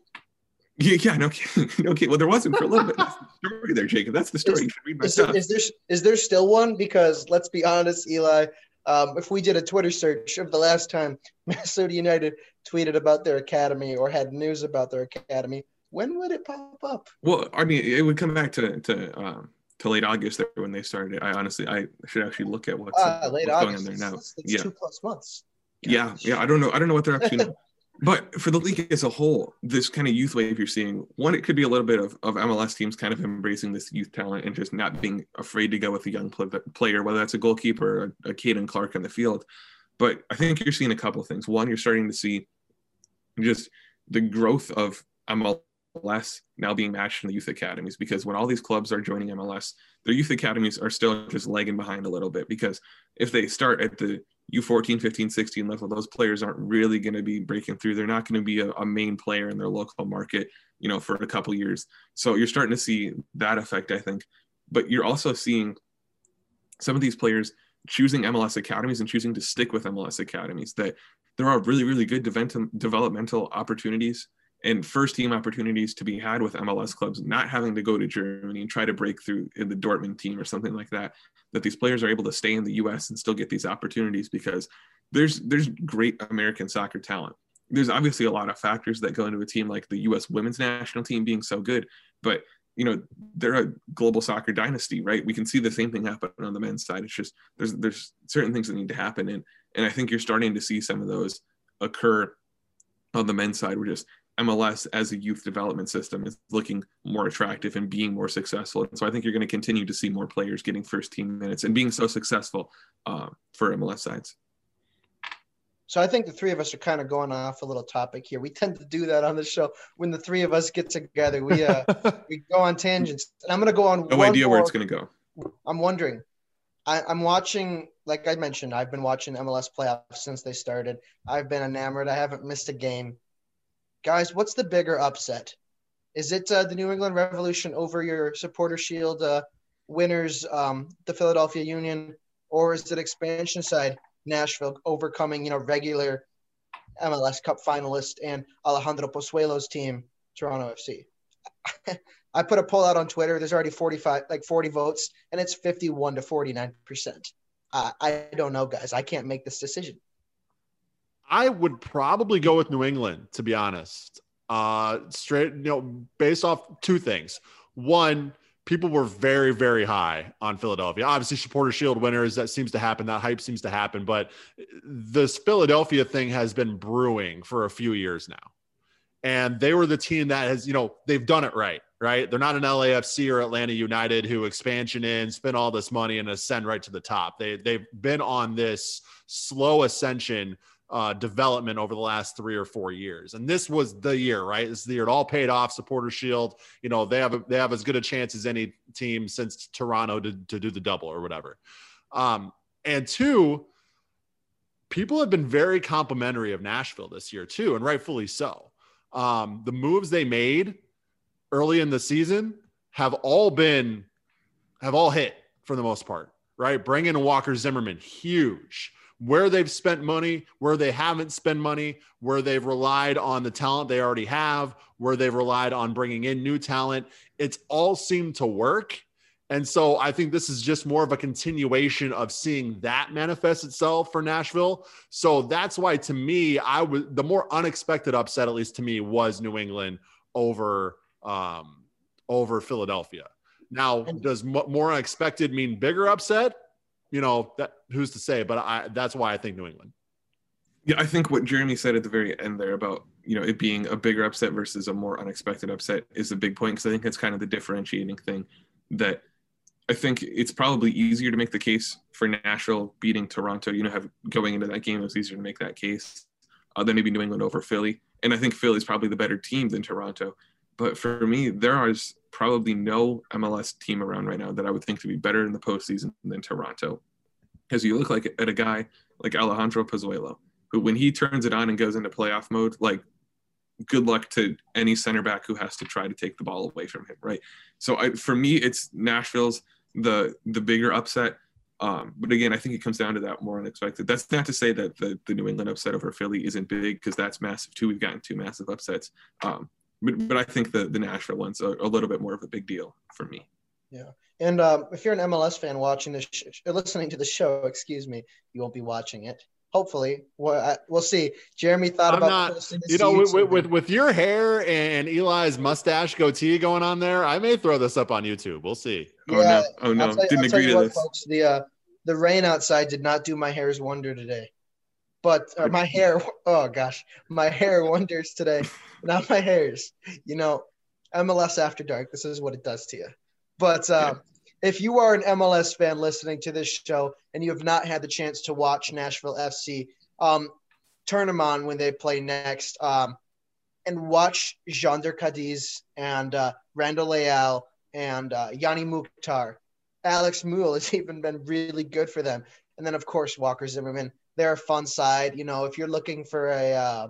yeah, yeah, no kidding, [LAUGHS] no kidding. Well, there wasn't for a little bit. That's the story there, Jacob. That's the story. You read my Is stuff. is there is there still one? Because let's be honest, Eli. Um, if we did a Twitter search of the last time [LAUGHS] Minnesota United tweeted about their academy or had news about their academy, when would it pop up? Well, I mean, it would come back to to um, to late August there when they started. it. I honestly, I should actually look at what's, Uh, what's going on there now. It's, it's Yeah. two plus months. Yeah, yeah. I don't know. I don't know what they're [LAUGHS] now. But for the league as a whole, this kind of youth wave you're seeing, one, it could be a little bit of, of MLS teams kind of embracing this youth talent and just not being afraid to go with a young pl- player, whether that's a goalkeeper or a, a Caden Clark in the field. But I think you're seeing a couple of things. One, you're starting to see just the growth of MLS now being matched in the youth academies because when all these clubs are joining MLS, their youth academies are still just lagging behind a little bit because if they start at the U14, 15, 16 level, those players aren't really going to be breaking through. They're not going to be a, a, main player in their local market, you know, for a couple years. So you're starting to see that effect, I think. But you're also seeing some of these players choosing MLS academies and choosing to stick with MLS academies. That there are really, really good developmental opportunities and first team opportunities to be had with MLS clubs, not having to go to Germany and try to break through in the Dortmund team or something like that. That these players are able to stay in the US and still get these opportunities because there's there's great American soccer talent. There's obviously a lot of factors that go into a team like the US women's national team being so good, but you know they're a global soccer dynasty, right? We can see the same thing happen on the men's side. It's just there's there's certain things that need to happen, and and I think you're starting to see some of those occur on the men's side. We're just MLS as a youth development system is looking more attractive and being more successful. And so I think you're going to continue to see more players getting first team minutes and being so successful uh, for MLS sides. So I think the three of us are kind of going off a little topic here. We tend to do that on the show when the three of us get together. We uh, [LAUGHS] we go on tangents. And I'm going to go on. No idea more. where it's going to go. I'm wondering. I, I'm watching, like I mentioned, I've been watching MLS playoffs since they started. I've been enamored. I haven't missed a game guys, what's the bigger upset? Is it uh, the New England Revolution over your Supporter Shield uh, winners, um, the Philadelphia Union, or is it expansion side Nashville overcoming you know regular MLS Cup finalist and Alejandro Pozuelo's team, Toronto FC? [LAUGHS] I put a poll out on Twitter. There's already 45, like 40 votes, and it's 51 to 49 percent. Uh, I don't know, guys. I can't make this decision. I would probably go with New England, to be honest. Uh, straight, you know, based off two things. One, people were very, very high on Philadelphia. Obviously, supporter shield winners, that seems to happen. That hype seems to happen. But this Philadelphia thing has been brewing for a few years now. And they were the team that has, you know, they've done it right, right? They're not an LAFC or Atlanta United who expansion in, spend all this money and ascend right to the top. They they've been on this slow ascension uh, development over the last three or four years. And this was the year, right? This is the year it all paid off. Supporter Shield, you know, they have a, they have as good a chance as any team since Toronto to, to do the double or whatever. Um, and two, people have been very complimentary of Nashville this year too, and rightfully so. Um, the moves they made early in the season have all been have all hit for the most part, right? Bringing in Walker Zimmerman, huge where they've spent money, where they haven't spent money, where they've relied on the talent they already have, where they've relied on bringing in new talent. It's all seemed to work. And so I think this is just more of a continuation of seeing that manifest itself for Nashville. So that's why to me, I was the more unexpected upset, at least to me, was New England over um, over Philadelphia. Now, does more unexpected mean bigger upset? You know, that who's to say? But I that's why I think New England. Yeah, I think what Jeremy said at the very end there about you know it being a bigger upset versus a more unexpected upset is a big point because I think that's kind of the differentiating thing that I think it's probably easier to make the case for Nashville beating Toronto. You know, have going into that game, it was easier to make that case uh, than maybe New England over Philly. And I think Philly's probably the better team than Toronto. But for me, there is probably no MLS team around right now that I would think to be better in the postseason than Toronto. Because you look like at a guy like Alejandro Pozuelo, who when he turns it on and goes into playoff mode, like good luck to any center back who has to try to take the ball away from him, right? So I, for me, it's Nashville's the the bigger upset. Um, but again, I think it comes down to that more unexpected. That's not to say that the, the New England upset over Philly isn't big because that's massive too. We've gotten two massive upsets. Um, but, but I think the, the Nashville one's a, a little bit more of a big deal for me. Yeah. And um, if you're an MLS fan watching this, sh- listening to the show, excuse me, you won't be watching it. Hopefully, we'll, we'll see. Jeremy thought I'm about not, you know, with, with, with, with your hair and Eli's mustache goatee going on there, I may throw this up on YouTube. We'll see. Yeah, oh no, oh no, didn't agree to what, this. Folks, the uh, the rain outside did not do my hair's wonder today, but uh, my hair. Oh gosh, my hair wonders today. [LAUGHS] not my hairs. You know, MLS After Dark. This is what it does to you. But uh, if you are an MLS fan listening to this show and you have not had the chance to watch Nashville FC, um, turn them on when they play next. Um, and watch Jhonder Cadiz and uh, Randall Leal and uh, Hany Mukhtar. Alex Muyl has [LAUGHS] even been really good for them. And then, of course, Walker Zimmerman. They're a fun side. You know, if you're looking for a, uh,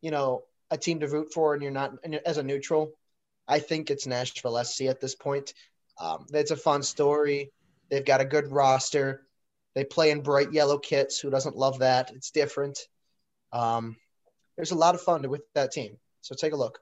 you know, a team to root for and you're not as a neutral, I think it's Nashville SC at this point. Um, it's a fun story. They've got a good roster. They play in bright yellow kits. Who doesn't love that? It's different. Um, there's a lot of fun with that team. So take a look.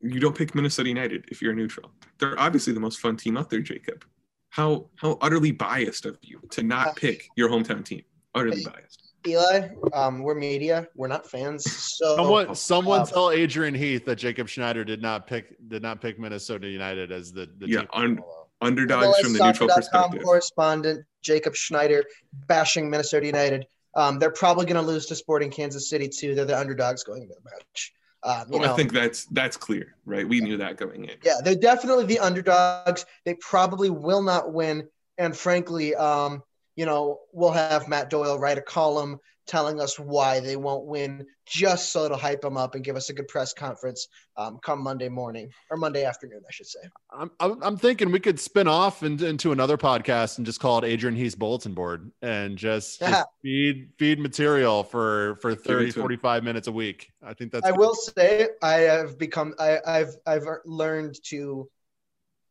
You don't pick Minnesota United if you're neutral. They're obviously the most fun team out there, Jacob. How how utterly biased of you to not uh, pick your hometown team. Utterly biased. Eli, um, we're media. We're not fans. So someone, someone uh, tell Adrian Heath that Jacob Schneider did not pick did not pick Minnesota United as the, the yeah un, underdogs from the neutral perspective. Correspondent Jacob Schneider bashing Minnesota United. Um, they're probably going to lose to Sporting Kansas City too. They're the underdogs going into the match. Um, well, know, I think that's that's clear, right? We knew that going in. Yeah, they're definitely the underdogs. They probably will not win, and frankly, um, you know, we'll have Matt Doyle write a column telling us why they won't win, just so to hype them up and give us a good press conference um, come Monday morning or Monday afternoon, I should say. I'm, I'm thinking we could spin off into, into another podcast and just call it Adrian Heath's bulletin board and just, just [LAUGHS] feed feed material for for 30 45 minutes a week. I think that's I good. will say I have become I, I've I've learned to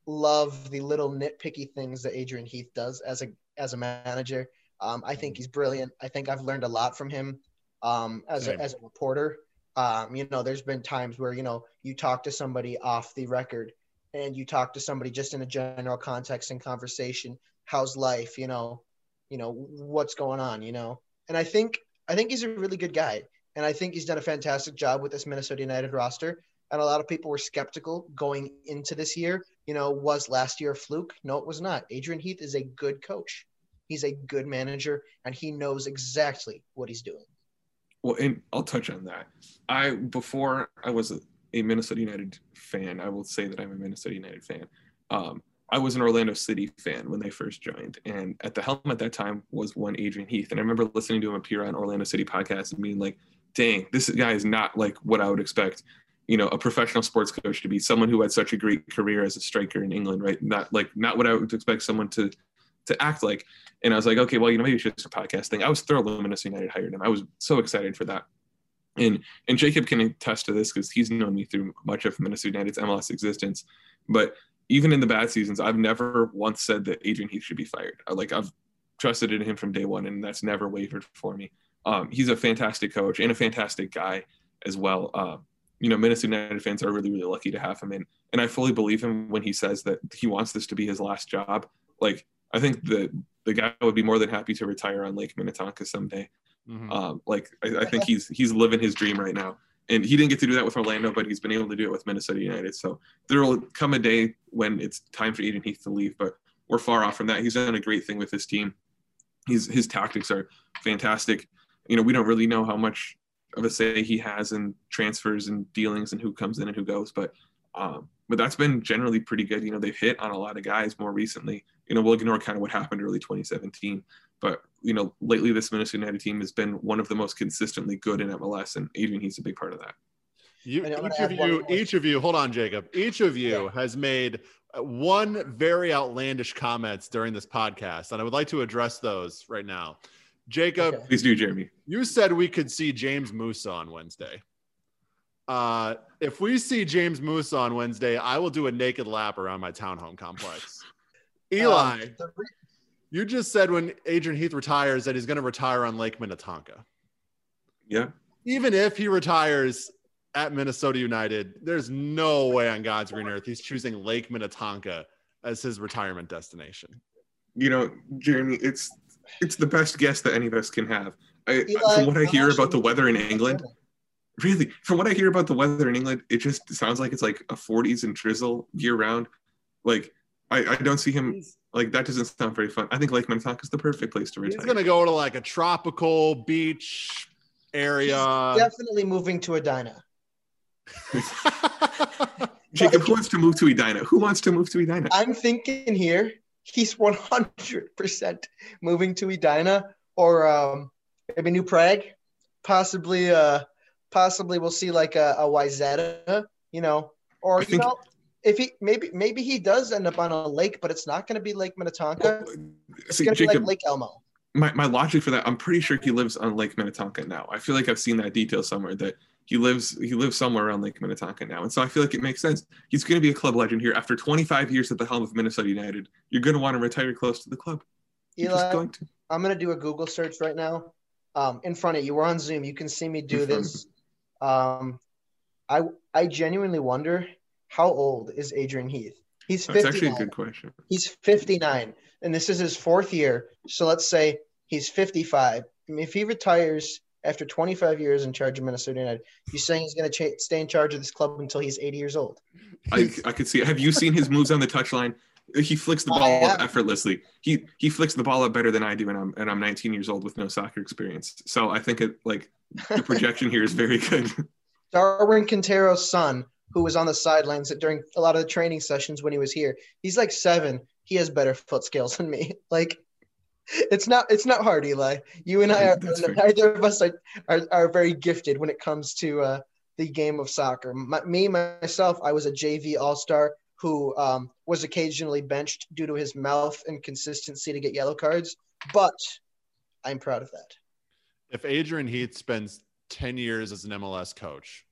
love the little nitpicky things that Adrian Heath does as a as a manager. Um, I think he's brilliant. I think I've learned a lot from him um, as, a, as a reporter. Um, you know, there's been times where, you know, you talk to somebody off the record and you talk to somebody just in a general context and conversation. How's life? You know, you know, what's going on, you know? And I think, I think he's a really good guy. And I think he's done a fantastic job with this Minnesota United roster. And a lot of people were skeptical going into this year. You know, was last year a fluke? No, it was not. Adrian Heath is a good coach. He's a good manager and he knows exactly what he's doing. Well, and I'll touch on that. I before I was a, a Minnesota United fan, I will say that I'm a Minnesota United fan. Um, I was an Orlando City fan when they first joined, and at the helm at that time was one Adrian Heath. And I remember listening to him appear on Orlando City podcast and being like, "Dang, this guy is not like what I would expect." You know, a professional sports coach to be someone who had such a great career as a striker in England, right? Not like not what I would expect someone to to act like. And I was like, okay, well, you know, maybe it's just a podcast thing. I was thrilled when Minnesota United hired him. I was so excited for that. And and Jacob can attest to this because he's known me through much of Minnesota United's MLS existence. But even in the bad seasons, I've never once said that Adrian Heath should be fired. Like I've trusted in him from day one, and that's never wavered for me. Um, he's a fantastic coach and a fantastic guy as well. Uh, you know, Minnesota United fans are really, really lucky to have him in, and I fully believe him when he says that he wants this to be his last job. Like I think the the guy would be more than happy to retire on Lake Minnetonka someday. Mm-hmm. Um, like I, I, think he's he's living his dream right now, and he didn't get to do that with Orlando, but he's been able to do it with Minnesota United. So there will come a day when it's time for Adrian Heath to leave, but we're far off from that. He's done a great thing with his team. He's his tactics are fantastic. You know, we don't really know how much of a say he has in transfers and dealings and who comes in and who goes, but um, but that's been generally pretty good. You know, they've hit on a lot of guys more recently. You know, we'll ignore kind of what happened early 2017, but you know, lately this Minnesota United team has been one of the most consistently good in MLS, and Adrian Heath's a big part of that. You, each of you, each of you, hold on, Jacob. Each of you yeah. has made one very outlandish comments during this podcast, and I would like to address those right now. Jacob, okay. please do, Jeremy. You said we could see James Musa on Wednesday. Uh, if we see James Moose on Wednesday, I will do a naked lap around my townhome complex. [LAUGHS] Eli, um, you just said when Adrian Heath retires that he's going to retire on Lake Minnetonka. Yeah. Even if he retires at Minnesota United, there's no way on God's green earth he's choosing Lake Minnetonka as his retirement destination. You know, Jeremy, it's it's the best guess that any of us can have. I, Eli, from what I hear about the weather in England, really, from what I hear about the weather in England, it just sounds like it's like a 40s and drizzle year round. Like, I, I don't see him like that. Doesn't sound very fun. I think Lake Minnetonka is the perfect place to retire. He's gonna go to like a tropical beach area. He's definitely moving to Edina. [LAUGHS] Jacob, who wants to move to Edina? Who wants to move to Edina? I'm thinking here, he's 100% moving to Edina or um, maybe New Prague, possibly uh, possibly we'll see like a, a Wayzata, you know, or you know, if he maybe maybe he does end up on a lake, but it's not going to be Lake Minnetonka. It's going to be like Lake Elmo. my, my logic for that, I'm pretty sure he lives on Lake Minnetonka now. I feel like I've seen that detail somewhere that he lives he lives somewhere around Lake Minnetonka now. And so I feel like it makes sense. He's going to be a club legend here after 25 years at the helm of Minnesota United. You're going to want to retire close to the club. You're Eli, going to. I'm going to do a Google search right now. Um, in front of you, we're on Zoom. You can see me do In front of this. Um, I I genuinely wonder how old is Adrian Heath? He's That's actually a good question. He's 59, and this is his fourth year. So let's say he's 55. I mean, if he retires after 25 years in charge of Minnesota United, you saying he's going to cha- stay in charge of this club until he's 80 years old? I, I could see. Have you seen his moves on the touchline? He flicks the ball up effortlessly. He he flicks the ball up better than I do, and I'm and I'm 19 years old with no soccer experience. So I think it like the projection here is very good. [LAUGHS] Darwin Quintero's son, who was on the sidelines during a lot of the training sessions when he was here, he's like seven. He has better foot skills than me. [LAUGHS] Like, it's not it's not hard, Eli. You and I are neither of us are, are, are very gifted when it comes to uh, the game of soccer. My, me myself, I was a JV All Star who um, was occasionally benched due to his mouth and consistency to get yellow cards, but I'm proud of that. If Adrian Heath spends 10 years as an MLS coach,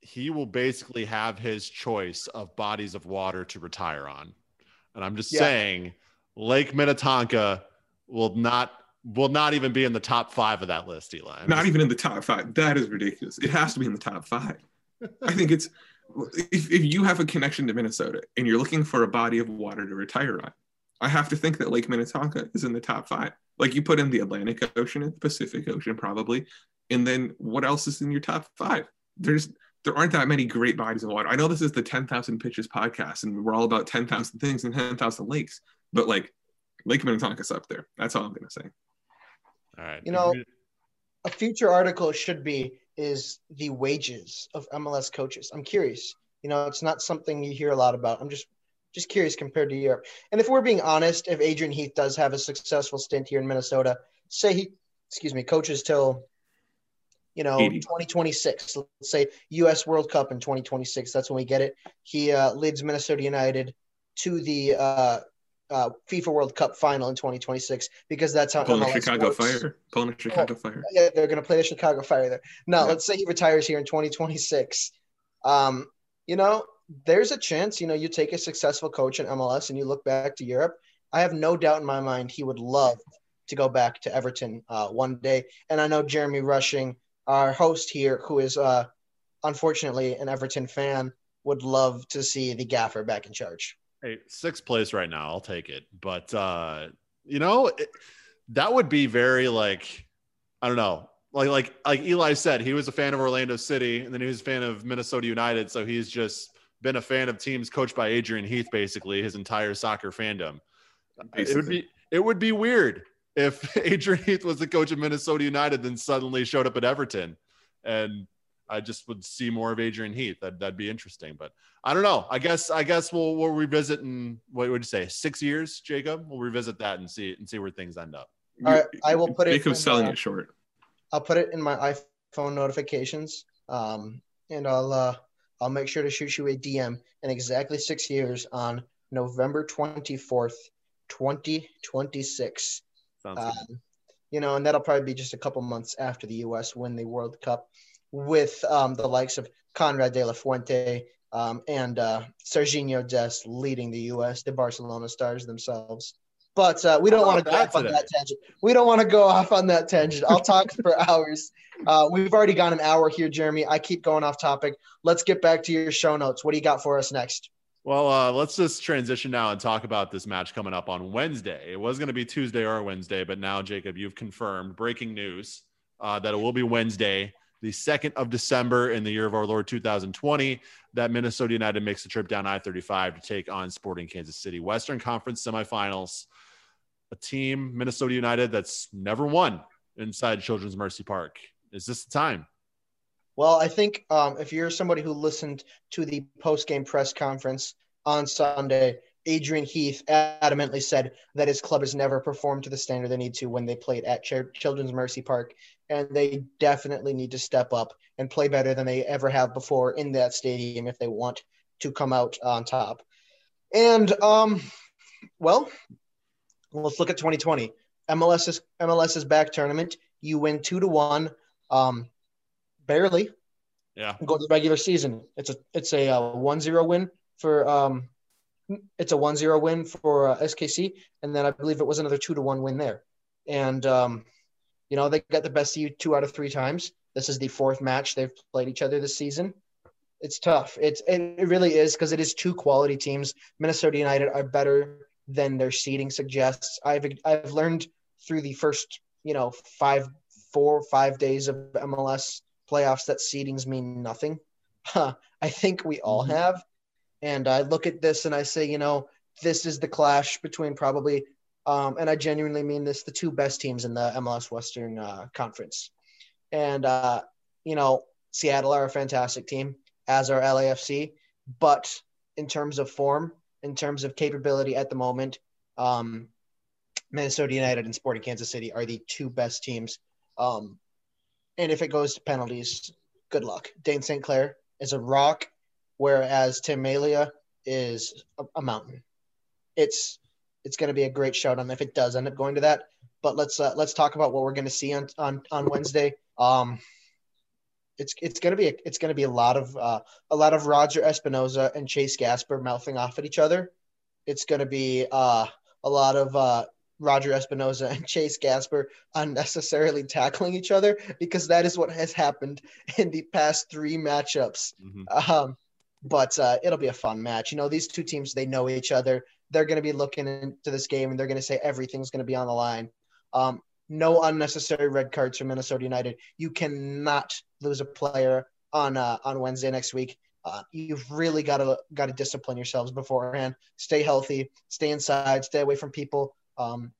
he will basically have his choice of bodies of water to retire on. And I'm just Yeah. saying Lake Minnetonka will not will not even be in the top five of that list, Eli. I'm Not just- even in the top five. That is ridiculous. It has to be in the top five. I think it's if, if you have a connection to Minnesota and you're looking for a body of water to retire on, I have to think that Lake Minnetonka is in the top five. Like you put in the Atlantic Ocean and the Pacific Ocean, probably. And then what else is in your top five? There's there aren't that many great bodies of water. I know this is the 10,000 pitches podcast and we're all about 10,000 things and 10,000 lakes, but like Lake Minnetonka's up there. That's all I'm going to say. All right. You know, a future article should be is the wages of MLS coaches. I'm curious. You know, it's not something you hear a lot about. I'm just just curious compared to Europe. And if we're being honest, if Adrian Heath does have a successful stint here in Minnesota, say he, excuse me, coaches till, you know, 80. 2026. Let's say U.S. World Cup in 2026. That's when we get it. He uh, leads Minnesota United to the uh, uh, FIFA World Cup final in 2026 because that's how Pulling MLS Chicago works Fire. Pulling a Chicago Fire. yeah, they're going to play the Chicago Fire there. No, Yeah. let's say he retires here in 2026. Um, you know, there's a chance, you know, you take a successful coach in MLS and you look back to Europe. I have no doubt in my mind he would love to go back to Everton uh, one day. And I know Jeremy Rushing, our host here, who is uh, unfortunately an Everton fan, would love to see the gaffer back in charge. Hey, sixth place right now. I'll take it. But uh, you know, it, that would be very like I don't know. Like like like Eli said, he was a fan of Orlando City, and then he was a fan of Minnesota United. So he's just been a fan of teams coached by Adrian Heath basically his entire soccer fandom. It would be it would be weird if [LAUGHS] Adrian Heath was the coach of Minnesota United, then suddenly showed up at Everton, and I just would see more of Adrian Heath. That that'd be interesting. But I don't know. I guess I guess we'll we'll revisit in what would you say six years, Jacob? We'll revisit that and see and see where things end up. All right, I will put it Jacob's selling uh, it short. I'll put it in my iPhone notifications, um, and I'll uh, I'll make sure to shoot you a DM in exactly six years on November twenty fourth, twenty twenty six. Um, you know, and that'll probably be just a couple months after the U.S. win the World Cup, with um, the likes of Konrad de la Fuente um, and uh, Sergiño Dest leading the U.S. The Barcelona stars themselves. But uh, we don't want to go off on that tangent. We don't want to go off on that tangent. I'll talk for [LAUGHS] hours. Uh, we've already got an hour here, Jeremy. I keep going off topic. Let's get back to your show notes. What do you got for us next? Well, uh, let's just transition now and talk about this match coming up on Wednesday. It was going to be Tuesday or Wednesday, but now, Jacob, you've confirmed breaking news uh, that it will be Wednesday, the 2nd of December in the year of our Lord 2020, that Minnesota United makes the trip down I 35 to take on Sporting Kansas City. Western Conference semifinals, a team, Minnesota United, that's never won inside Children's Mercy Park. Is this the time? Well, I think um, if you're somebody who listened to the post game press conference on Sunday, Adrian Heath adamantly said that his club has never performed to the standard they need to when they played at Children's Mercy Park, and they definitely need to step up and play better than they ever have before in that stadium if they want to come out on top. And um, well, let's look at 2020. MLS's MLS is Back tournament. You win two to one, um, barely. Yeah. Go to the regular season. It's a it's a uh, 1-0 win for um, it's a 1-0 win for uh, SKC, and then I believe it was another two to one win there. And um, you know they got the best of you two out of three times. This is the fourth match they've played each other this season. It's tough. It's it really is because it is two quality teams. Minnesota United are better than their seeding suggests. I've I've learned through the first you know five four five days of MLS playoffs that seedings mean nothing. [LAUGHS] Huh, I think we all mm-hmm. have. And I look at this and I say, you know, this is the clash between probably, um, and I genuinely mean this, the two best teams in the MLS Western uh, Conference. And, uh, you know, Seattle are a fantastic team, as are LAFC. But in terms of form, in terms of capability at the moment, um, Minnesota United and Sporting Kansas City are the two best teams. Um, and if it goes to penalties, good luck. Dayne St. Clair is a rock, whereas Tim Melia is a, a mountain. It's it's going to be a great showdown if it does end up going to that. But let's uh, let's talk about what we're going to see on on on Wednesday. Um, it's it's going to be a, it's going to be a lot of uh, a lot of Roger Espinoza and Chase Gasper mouthing off at each other. It's going to be uh, a lot of uh, Roger Espinoza and Chase Gasper unnecessarily tackling each other because that is what has happened in the past three matchups. Mm-hmm. Um, but uh, it'll be a fun match. You know, these two teams, they know each other. They're going to be looking into this game and they're going to say everything's going to be on the line. Um, no unnecessary red cards for Minnesota United. You cannot lose a player on uh, on Wednesday next week. Uh, you've really got to got to discipline yourselves beforehand. Stay healthy, stay inside, stay away from people um,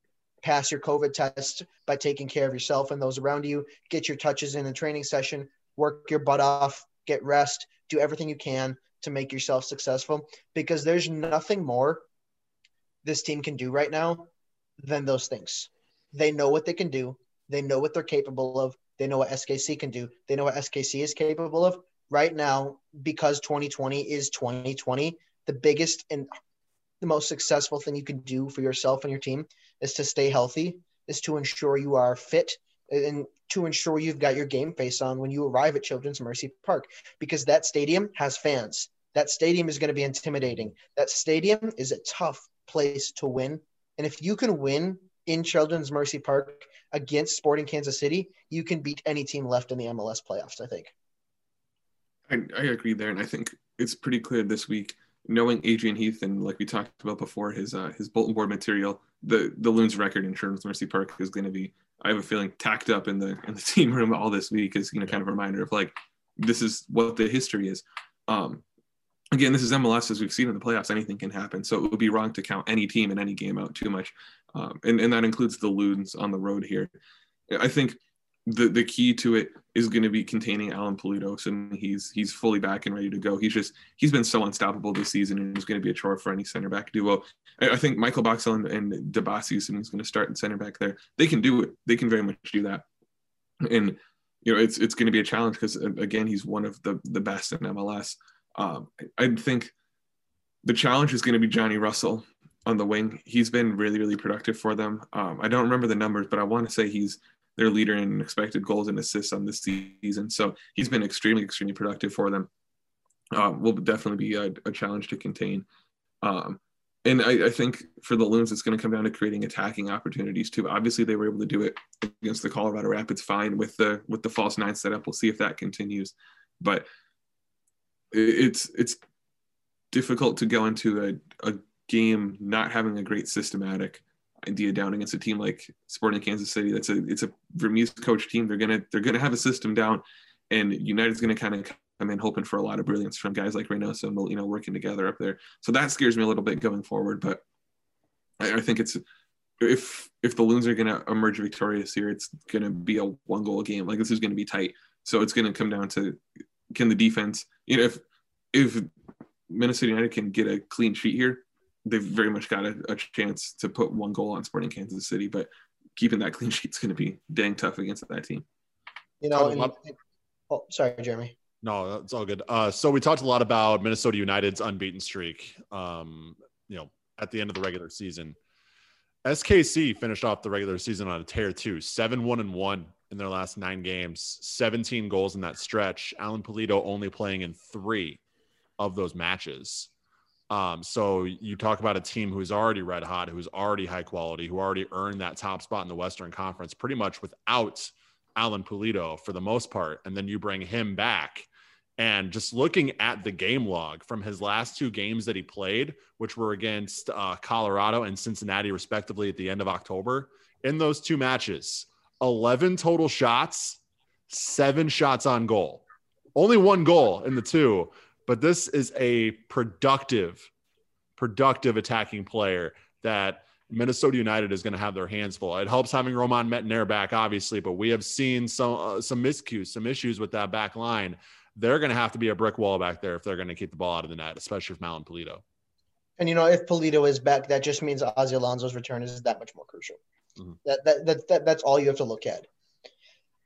pass your COVID test by taking care of yourself and those around you. Get your touches in a training session. Work your butt off. Get rest. Do everything you can to make yourself successful because there's nothing more this team can do right now than those things. They know what they can do. They know what they're capable of. They know what SKC can do. They know what SKC is capable of. Right now, because 2020 is 2020, the biggest and the most successful thing you can do for yourself and your team is to stay healthy, is to ensure you are fit and to ensure you've got your game face on when you arrive at Children's Mercy Park because that stadium has fans. That stadium is going to be intimidating. That stadium is a tough place to win. And if you can win in Children's Mercy Park against Sporting Kansas City, you can beat any team left in the MLS playoffs, I think. I, I agree there. And I think it's pretty clear this week knowing Adrian Heath and like we talked about before, his uh, his bulletin board material, the the Loons record in Children's Mercy Park is going to be, I have a feeling, tacked up in the in the [LAUGHS] team room all this week as you know, kind of a reminder of like this is what the history is. Um, again, this is MLS as we've seen in the playoffs. Anything can happen, so it would be wrong to count any team in any game out too much, um, and and that includes the Loons on the road here. I think the the key to it is going to be containing Alan Pulido, and he's he's fully back and ready to go. He's just he's been so unstoppable this season, and it's going to be a chore for any center back duo. I, I think Michael Boxall and, and Dibassy, and he's going to start in center back there. They can do it. They can very much do that, and you know it's it's going to be a challenge because uh, again he's one of the the best in MLS. Um, I, I think the challenge is going to be Johnny Russell on the wing. He's been really really productive for them. Um, I don't remember the numbers, but I want to say he's their leader in expected goals and assists on this season. So he's been extremely, extremely productive for them. Uh, will definitely be a, a, challenge to contain. Um, and I, I, think for the Loons, it's going to come down to creating attacking opportunities too. Obviously, they were able to do it against the Colorado Rapids fine with the with the false nine setup. We'll see if that continues, but it's it's difficult to go into a, a game not having a great systematic idea down against a team like Sporting Kansas City. That's a it's a Vermes coach team. They're gonna they're gonna have a system down, and United's gonna kind of come in hoping for a lot of brilliance from guys like Reynoso and know working together up there. So that scares me a little bit going forward. But I, I think it's if if the Loons are gonna emerge victorious here, it's gonna be a one goal game. Like this is gonna be tight. So it's gonna come down to can the defense you know if if Minnesota United can get a clean sheet here, they've very much got a, a chance to put one goal on Sporting Kansas City, but keeping that clean sheet is going to be dang tough against that team. You know, and, oh, sorry, Jeremy. No, that's all good. Uh, so we talked a lot about Minnesota United's unbeaten streak. Um, you know, at the end of the regular season, SKC finished off the regular season on a tear too, seven one and one in their last nine games, seventeen goals in that stretch. Alan Pulido only playing in three of those matches. Um, so you talk about a team who's already red hot, who's already high quality, who already earned that top spot in the Western Conference, pretty much without Alan Pulido for the most part, and then you bring him back. And just looking at the game log from his last two games that he played, which were against uh, Colorado and Cincinnati, respectively, at the end of October, in those two matches, 11 total shots, seven shots on goal. Only one goal in the two, but this is a productive, productive attacking player that Minnesota United is going to have their hands full. It helps having Romain Métanire back, obviously, but we have seen some uh, some miscues, some issues with that back line. They're going to have to be a brick wall back there if they're going to keep the ball out of the net, especially if Malin Pulido. And you know, if Pulido is back, that just means Ozzy Alonso's return is that much more crucial. Mm-hmm. That, that, that, that that's all you have to look at.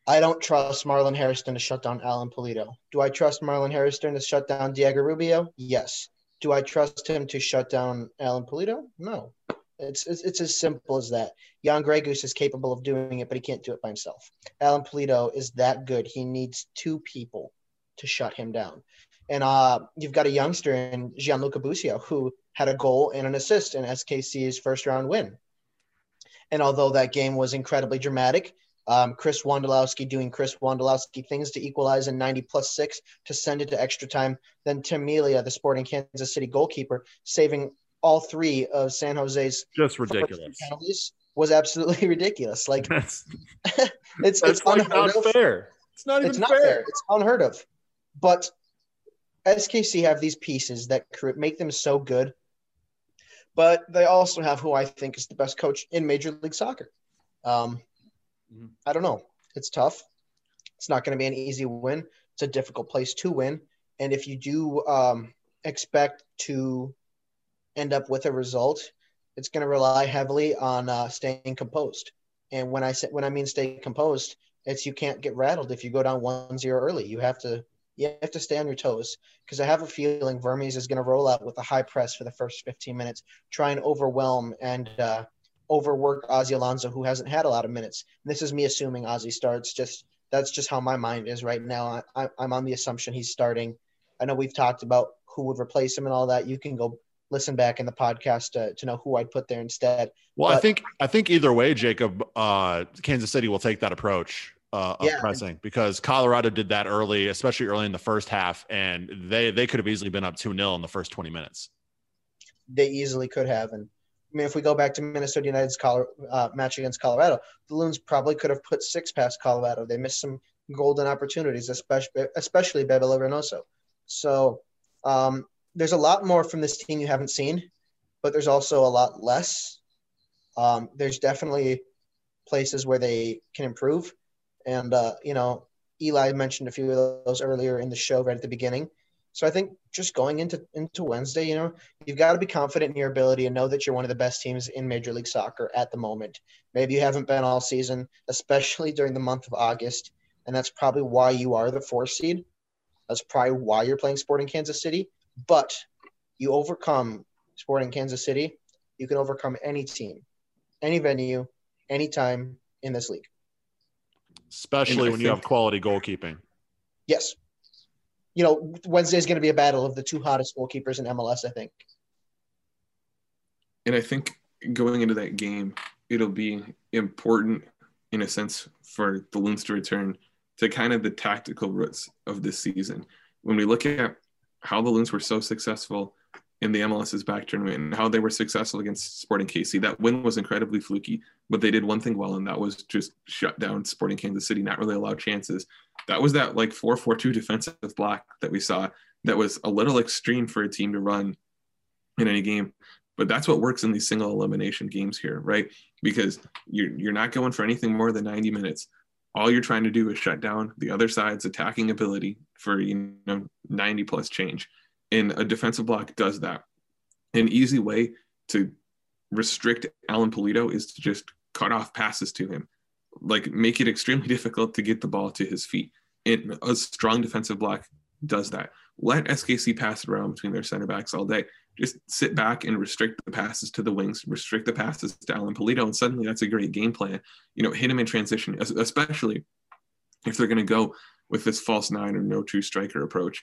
I don't trust Marlon Hairston to shut down Alan Pulido. Do I trust Marlon Hairston to shut down Diego Rubio? Yes. Do I trust him to shut down Alan Pulido? No. It's, it's, it's as simple as that. Jan Gregus is capable of doing it, but he can't do it by himself. Alan Pulido is that good. He needs two people to shut him down. And uh, you've got a youngster in Gianluca Busio who had a goal and an assist in SKC's first round win. And although that game was incredibly dramatic, um, Chris Wondolowski doing Chris Wondolowski things to equalize in 90 plus six to send it to extra time. Then Tim Melia, the Sporting Kansas City goalkeeper, saving all three of San Jose's just ridiculous penalties was absolutely [LAUGHS] ridiculous. Like that's, [LAUGHS] it's that's it's like unheard not of. fair. It's not even It's not fair. fair. It's unheard of. But SKC have these pieces that make them so good. But they also have who I think is the best coach in Major League Soccer. Um, Mhm. I don't know. It's tough. It's not going to be an easy win. It's a difficult place to win. And if you do um, expect to end up with a result, it's going to rely heavily on uh, staying composed. And when I say when I mean stay composed, it's you can't get rattled if you go down 1-0 early. You have to you have to stay on your toes because I have a feeling Vermes is going to roll out with a high press for the first 15 minutes, try and overwhelm and uh, overwork Ozzy Alonso, who hasn't had a lot of minutes. And this is me assuming Ozzy starts. Just that's just how my mind is right now. I, I'm on the assumption he's starting. I know we've talked about who would replace him and all that. You can go listen back in the podcast to, to know who I'd put there instead. Well, I think I think either way, Jacob, uh, Kansas City will take that approach uh, of Yeah. pressing because Colorado did that early, especially early in the first half, and they they could have easily been up two 0 in the first twenty minutes. They easily could have. And I mean, if we go back to Minnesota United's uh, match against Colorado, the Loons probably could have put six past Colorado. They missed some golden opportunities, especially especially Bebelo Reynoso. So um, there's a lot more from this team you haven't seen, but there's also a lot less. Um, there's definitely places where they can improve, and uh, you know, Eli mentioned a few of those earlier in the show right at the beginning. So I think just going into into Wednesday, you know, you've got to be confident in your ability and know that you're one of the best teams in Major League Soccer at the moment. Maybe you haven't been all season, [LAUGHS] especially during the month of August, and that's probably why you are the fourth seed. That's probably why you're playing Sporting Kansas City. But you overcome Sporting Kansas City, you can overcome any team, any venue, anytime in this league. Especially And I when you have quality goalkeeping. Yes. You know, Wednesday is going to be a battle of the two hottest goalkeepers in MLS, I think. And I think going into that game, it'll be important in a sense for the Loons to return to kind of the tactical roots of this season. When we look at how the Loons were so successful in the MLS is Back tournament and how they were successful against Sporting KC, that win was incredibly fluky, but they did one thing well, and that was just shut down Sporting Kansas City, not really allow chances. That was that like 4 4 2 defensive block that we saw that was a little extreme for a team to run in any game. But that's what works in these single elimination games here, right? Because you're you're not going for anything more than 90 minutes. All you're trying to do is shut down the other side's attacking ability for you know 90 plus change. And a defensive block does that. An easy way to restrict Alan Pulido is to just cut off passes to him, like make it extremely [LAUGHS] difficult to get the ball to his feet. And a strong defensive block does that. Let SKC pass it around between their center backs all day. Just sit back and restrict the passes to the wings, restrict the passes to Alan Pulido, and suddenly that's a great game plan. You know, hit him in transition, especially if they're going to go with this false nine or no true striker approach.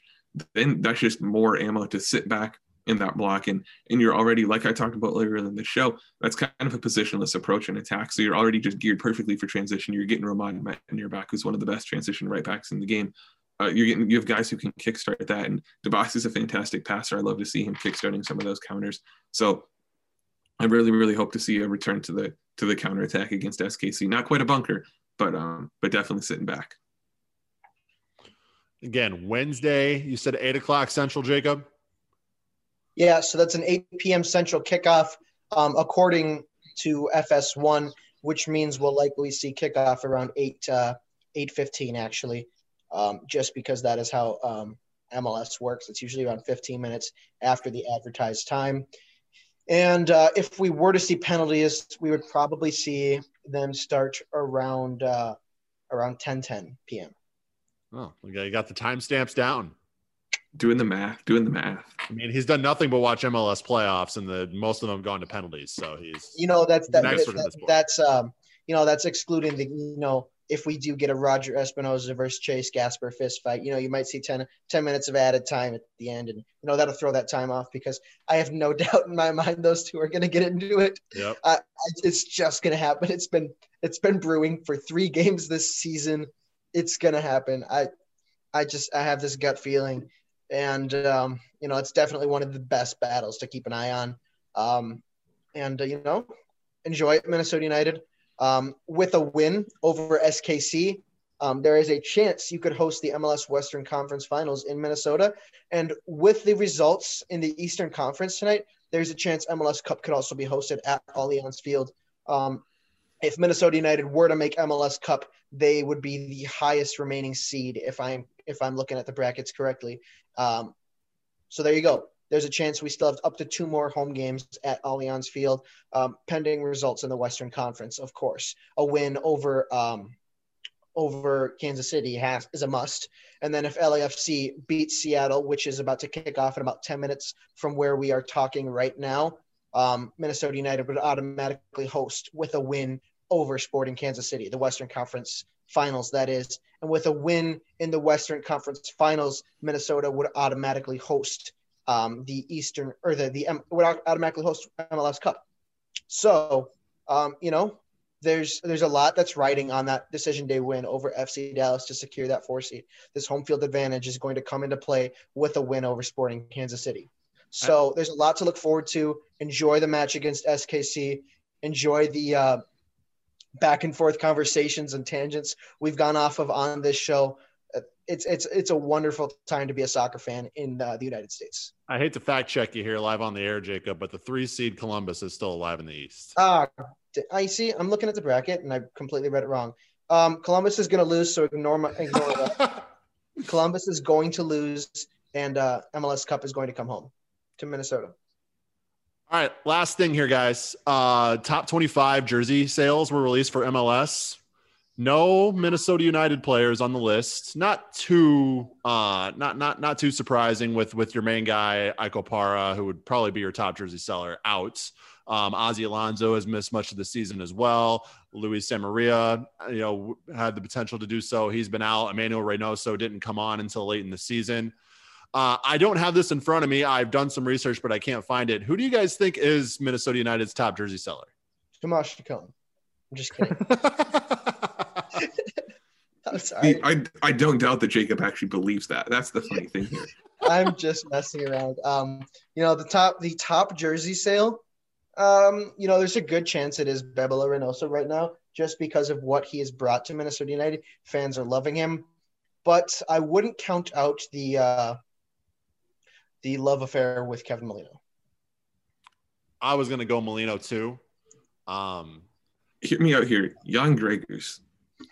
Then that's just more ammo to sit back, in that block and and you're already like I talked about earlier in the show that's kind of a positionless approach in attack. So you're already just geared perfectly for transition. You're getting Romain in your back who's one of the best transition right backs in the game. Uh, you're getting you have guys who can kickstart that and Dibassy is a fantastic passer. I love to see him kickstarting some of those counters. So I really really hope to see a return to the to the counter attack against SKC not quite a bunker but um but definitely sitting back. Again Wednesday you said eight o'clock central Jacob yeah, so that's an 8 p.m. Central kickoff, um, according to FS1, which means we'll likely see kickoff around 8 uh, 8:15 actually, um, just because that is how um, MLS works. It's usually around 15 minutes after the advertised time. And uh, if we were to see penalties, we would probably see them start around uh, around 10:10 p.m. Oh, okay, you got the timestamps down doing the math, doing the math. I mean, he's done nothing but watch MLS playoffs, and the most of them gone to penalties. So he's you know that's that, that that's um you know that's excluding the you know if we do get a Roger Espinoza versus Chase Gasper fist fight, you know, you might see 10, 10 minutes of added time at the end. And, you know, that'll throw that time off because I have no [LAUGHS] doubt in my mind those two are going to get into it. Yep. Uh, it's just going to happen. It's been, it's been brewing for three games this season. It's going to happen. I, I just, I have this gut feeling and um, you know it's definitely one of the best battles to keep an eye on. Um, and uh, you know, enjoy it, Minnesota United. Um, with a win over SKC, um, there is a chance you could host the MLS Western Conference Finals in Minnesota. And with the results in the Eastern Conference tonight, there's a chance MLS Cup could also be hosted at Allianz Field. Um, if Minnesota United were to make MLS Cup, they would be the highest remaining seed if I'm if I'm looking at the brackets correctly. Um, so there you go. There's a chance we still have up to two more home games at Allianz Field, um, pending results in the Western Conference, of course. A win over um, over Kansas City has is a must. And then if LAFC beats Seattle, which is about to kick off in about 10 minutes from where we are talking right now, um, Minnesota United would automatically host with a win over Sporting Kansas City, the Western Conference Finals, that is. And with a win in the Western Conference Finals, Minnesota would automatically host um, the Eastern or the the would automatically host MLS Cup. So, um, you know, there's there's a lot that's riding on that decision day win over FC Dallas to secure that four seed. This home field advantage is going to come into play with a win over Sporting Kansas City. So there's a lot to look forward to. Enjoy the match against SKC. Enjoy the uh, back and forth conversations and tangents we've gone off of on this show. It's it's it's a wonderful time to be a soccer fan in uh, the United States. I hate to fact check you here live on the air, Jacob, but the three seed Columbus is still alive in the East. Ah, uh, I see. I'm looking at the bracket and I completely read it wrong. Um, Columbus is going to lose, so ignore my ignore that. [LAUGHS] Columbus is going to lose, and uh, MLS Cup is going to come home to Minnesota. All right, last thing here, guys. Uh, top 25 jersey sales were released for MLS. No Minnesota United players on the list. Not too, uh, not not not too surprising with with your main guy Ike Opara, who would probably be your top jersey seller, out. Um, Ozzie Alonso has missed much of the season as well. Luis Amarilla, you know, had the potential to do so. He's been out. Emanuel Reynoso didn't come on until late in the season. Uh, I don't have this in front of me. I've done some research, but I can't find it. Who do you guys think is Minnesota United's top jersey seller? Tomas Chacon. I'm just kidding. [LAUGHS] [LAUGHS] I'm sorry. I, I don't doubt that Jacob actually believes that. That's the funny thing here. [LAUGHS] I'm just messing around. Um, you know, the top the top jersey sale, um, you know, there's a good chance it is Bebelo Reynoso right now, just because of what he has brought to Minnesota United. Fans are loving him. But I wouldn't count out the uh, the love affair with Kevin Molino? I was going to go Molino too. Um, Hear me out here. Jan Gregus.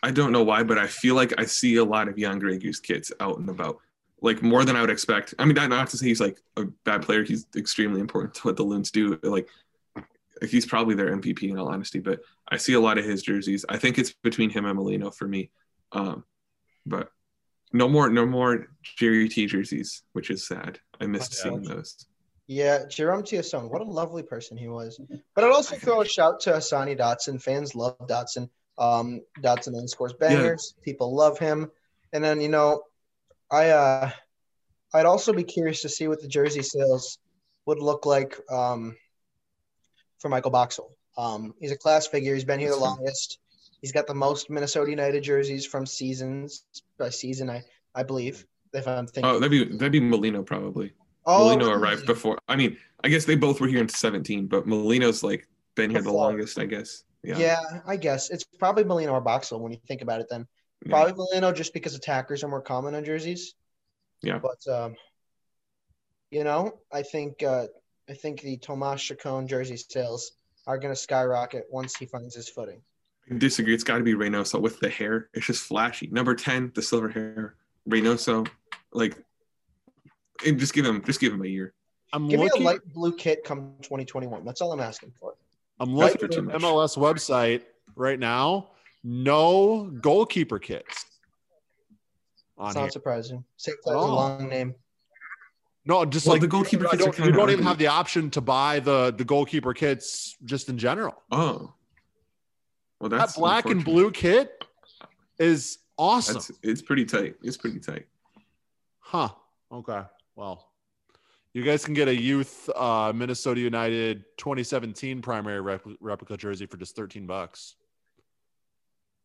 I don't know why, but I feel like I see a lot of Jan Gregus kids out and about, like more than I would expect. I mean, not to say he's like a bad player. He's extremely important to what the Loons do. Like, he's probably their MVP in all honesty. But I see a lot of his jerseys. I think it's between him and Molino for me. Um, but no more, no more Jerry T jerseys, which is sad. I missed Yeah. seeing those. Yeah, Jerome Thiesson, what a lovely person he was. But I'd also throw a shout to Hassani Dotson. Fans love Dotson. Um, Dotson and scores bangers. People love him. And then you know, I uh, I'd also be curious to see what the jersey sales would look like um, for Michael Boxall. Um, he's a class figure. He's been here the That's longest. He's got the most Minnesota United jerseys from seasons by season, I I believe. If I'm thinking, Oh, that'd be that'd be Molino probably. Oh, Molino arrived before. I mean, I guess they both were here in 17, but Molino's like been here the longest, I guess. Yeah. Yeah. I guess it's probably Molino or Boxall when you think about it. Then Yeah. probably Molino just because attackers are more common on jerseys. Yeah. But um, you know, I think uh, I think the Tomas Chacon jersey sales are going to skyrocket once he finds his footing. I disagree. It's got to be Reynoso with the hair. It's just flashy. Number 10, the silver hair. Reynoso, like, and just give him, just give him a year. I'm Give me a light blue kit come 2021. That's all I'm asking for. I'm That's looking for at much. MLS website right now. No goalkeeper kits. On It's here. not surprising. Same At as a long name. No, just Well, like the goalkeeper I kits don't, you don't even have the option to buy the the goalkeeper kits just in general. Oh. Well, that's that black and blue kit is awesome. That's it's pretty tight. It's pretty tight. Huh. Okay. Well, you guys can get a youth uh, Minnesota United 2017 primary rep- replica jersey for just 13 bucks.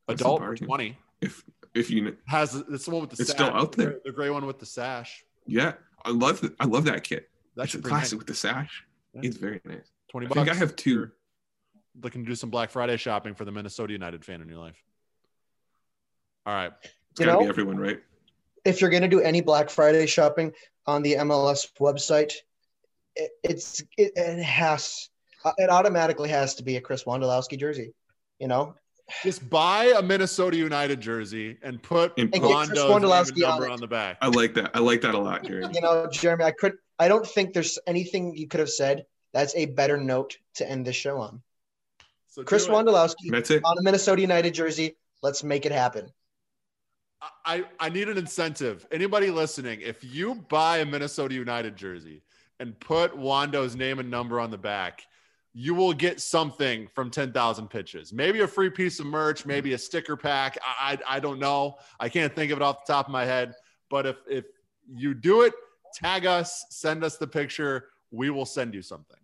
That's Adult for 20 If if you has it's the one with the It's sash, still out there. the gray one with the sash. yeah, I love the, I love that kit. That's That's a classic nice. with the sash. Yeah. It's very nice. 20 bucks. I think I have two. You're Looking to do some Black Friday shopping for the Minnesota United fan in your life. All right. It's You gotta know- be everyone, right? if you're going to do any Black Friday shopping on the MLS website, it, it's it, it has uh, it automatically has to be a Chris Wondolowski jersey. You know, Just buy a Minnesota United jersey and put And And get Wando's Chris name and Wondolowski on number it. on the back. I like that. I like that a lot, Jeremy. you know, Jeremy. I could. I don't think there's anything you could have said that's a better note to end this show on. So Chris it. Wondolowski That's it. on a Minnesota United jersey. Let's make it happen. I, I need an incentive. Anybody listening, if you buy a Minnesota United jersey and put Wando's name and number on the back, you will get something from 10,000 pitches. Maybe a free piece of merch, maybe a sticker pack. I, I, I don't know. I can't think of it off the top of my head. But if, if you do it, tag us, send us the picture. We will send you something.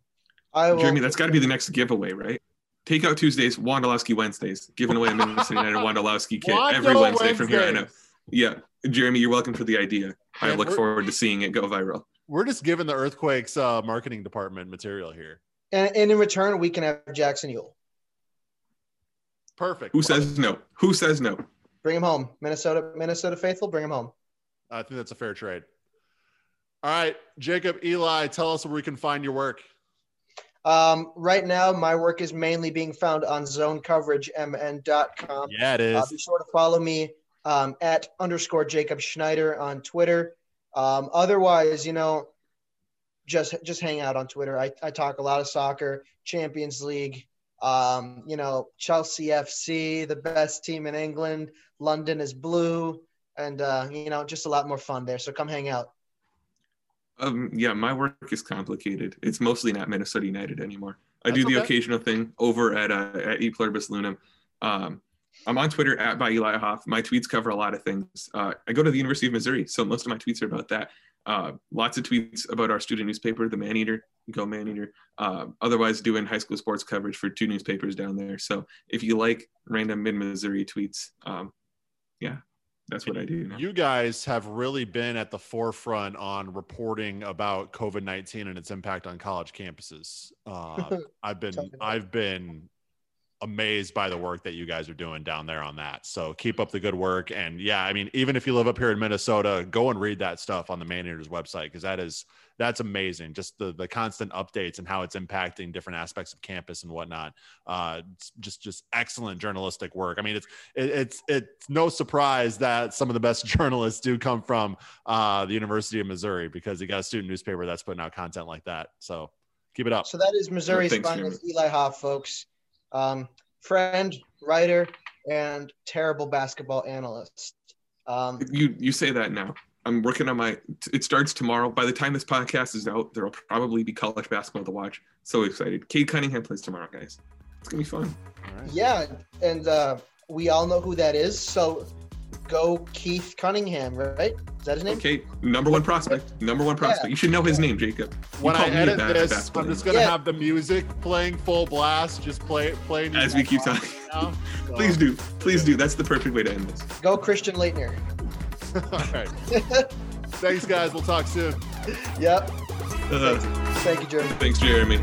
I will. Jeremy, that's got to be the next giveaway, right? Takeout Tuesdays, Wondolowski Wednesdays, giving away a Minnesota United [LAUGHS] Wondolowski kit every Wando Wednesday from here I know. Yeah, Jeremy, you're welcome for the idea. I Man, look forward to seeing it go viral. We're just giving the Earthquakes uh, marketing department material here. and, and in return, we can have Jackson Yueill. Perfect. Who says no? Who says no? Bring him home, Minnesota. Minnesota faithful, bring him home. I think that's a fair trade. All right, Jacob, Eli, tell us where we can find your work. Um, right now, my work is mainly being found on zonecoveragemn.com. Yeah, it is. Uh, is. be sure to follow me um, at underscore Jacob Schneider on Twitter. Um, otherwise, you know, just just hang out on Twitter. I, I talk a lot of soccer, Champions League, um, you know, Chelsea FC, the best team in England. London is blue, and uh, you know, just a lot more fun there. So come hang out. Um, yeah, my work is complicated. It's mostly not Minnesota United anymore. I do the okay. occasional thing over at uh, at E Pluribus Loonum. Um, I'm on Twitter at by Eli Hoff. My tweets cover a lot of things. Uh, I go to the University of Missouri, so most of my tweets are about that. Uh, lots of tweets about our student newspaper, the Maneater. Go Maneater. Uh, otherwise, doing high school sports coverage for two newspapers down there. So if you like random mid Missouri tweets, um, yeah, that's what I do. Now. You guys have really been at the forefront on reporting about COVID nineteen and its impact on college campuses. Uh, [LAUGHS] I've been Talk about it. I've been amazed by the work that you guys are doing down there on that. So keep up the good work. And yeah, I mean, even if you live up here in Minnesota, go and read that stuff on the Maneaters website because that is that's amazing. Just the the constant updates and how it's impacting different aspects of campus and whatnot. Uh, just just excellent journalistic work. I mean, it's it, it's it's no surprise that some of the best [LAUGHS] journalists do come from uh, the University of Missouri because you got a student newspaper that's putting out content like that. So Keep it up. So that is Missouri's finest Eli Hoff, folks. Um, friend, writer, and terrible basketball analyst. Um, You you say that now. I'm working on my. It starts tomorrow. By the time this podcast is out, there will probably be college basketball to watch. So excited! Cade Cunningham plays tomorrow, guys. It's gonna be fun. All right. yeah, and uh, we all know who that is. So go Keith Cunningham, right? Is that his name? Okay, number one prospect. Number one prospect. You should know his name, Jacob. You When I called me a edit bad this, basketball I'm just gonna Yeah. have the music playing full blast. Just play playing As we keep talking. now. So- [LAUGHS] Please do. Please do. That's the perfect way to end this. Go Christian Laettner. [LAUGHS] All right. [LAUGHS] Thanks, guys. We'll talk soon. Yep. Uh, Thank you, Jeremy. thanks, Jeremy.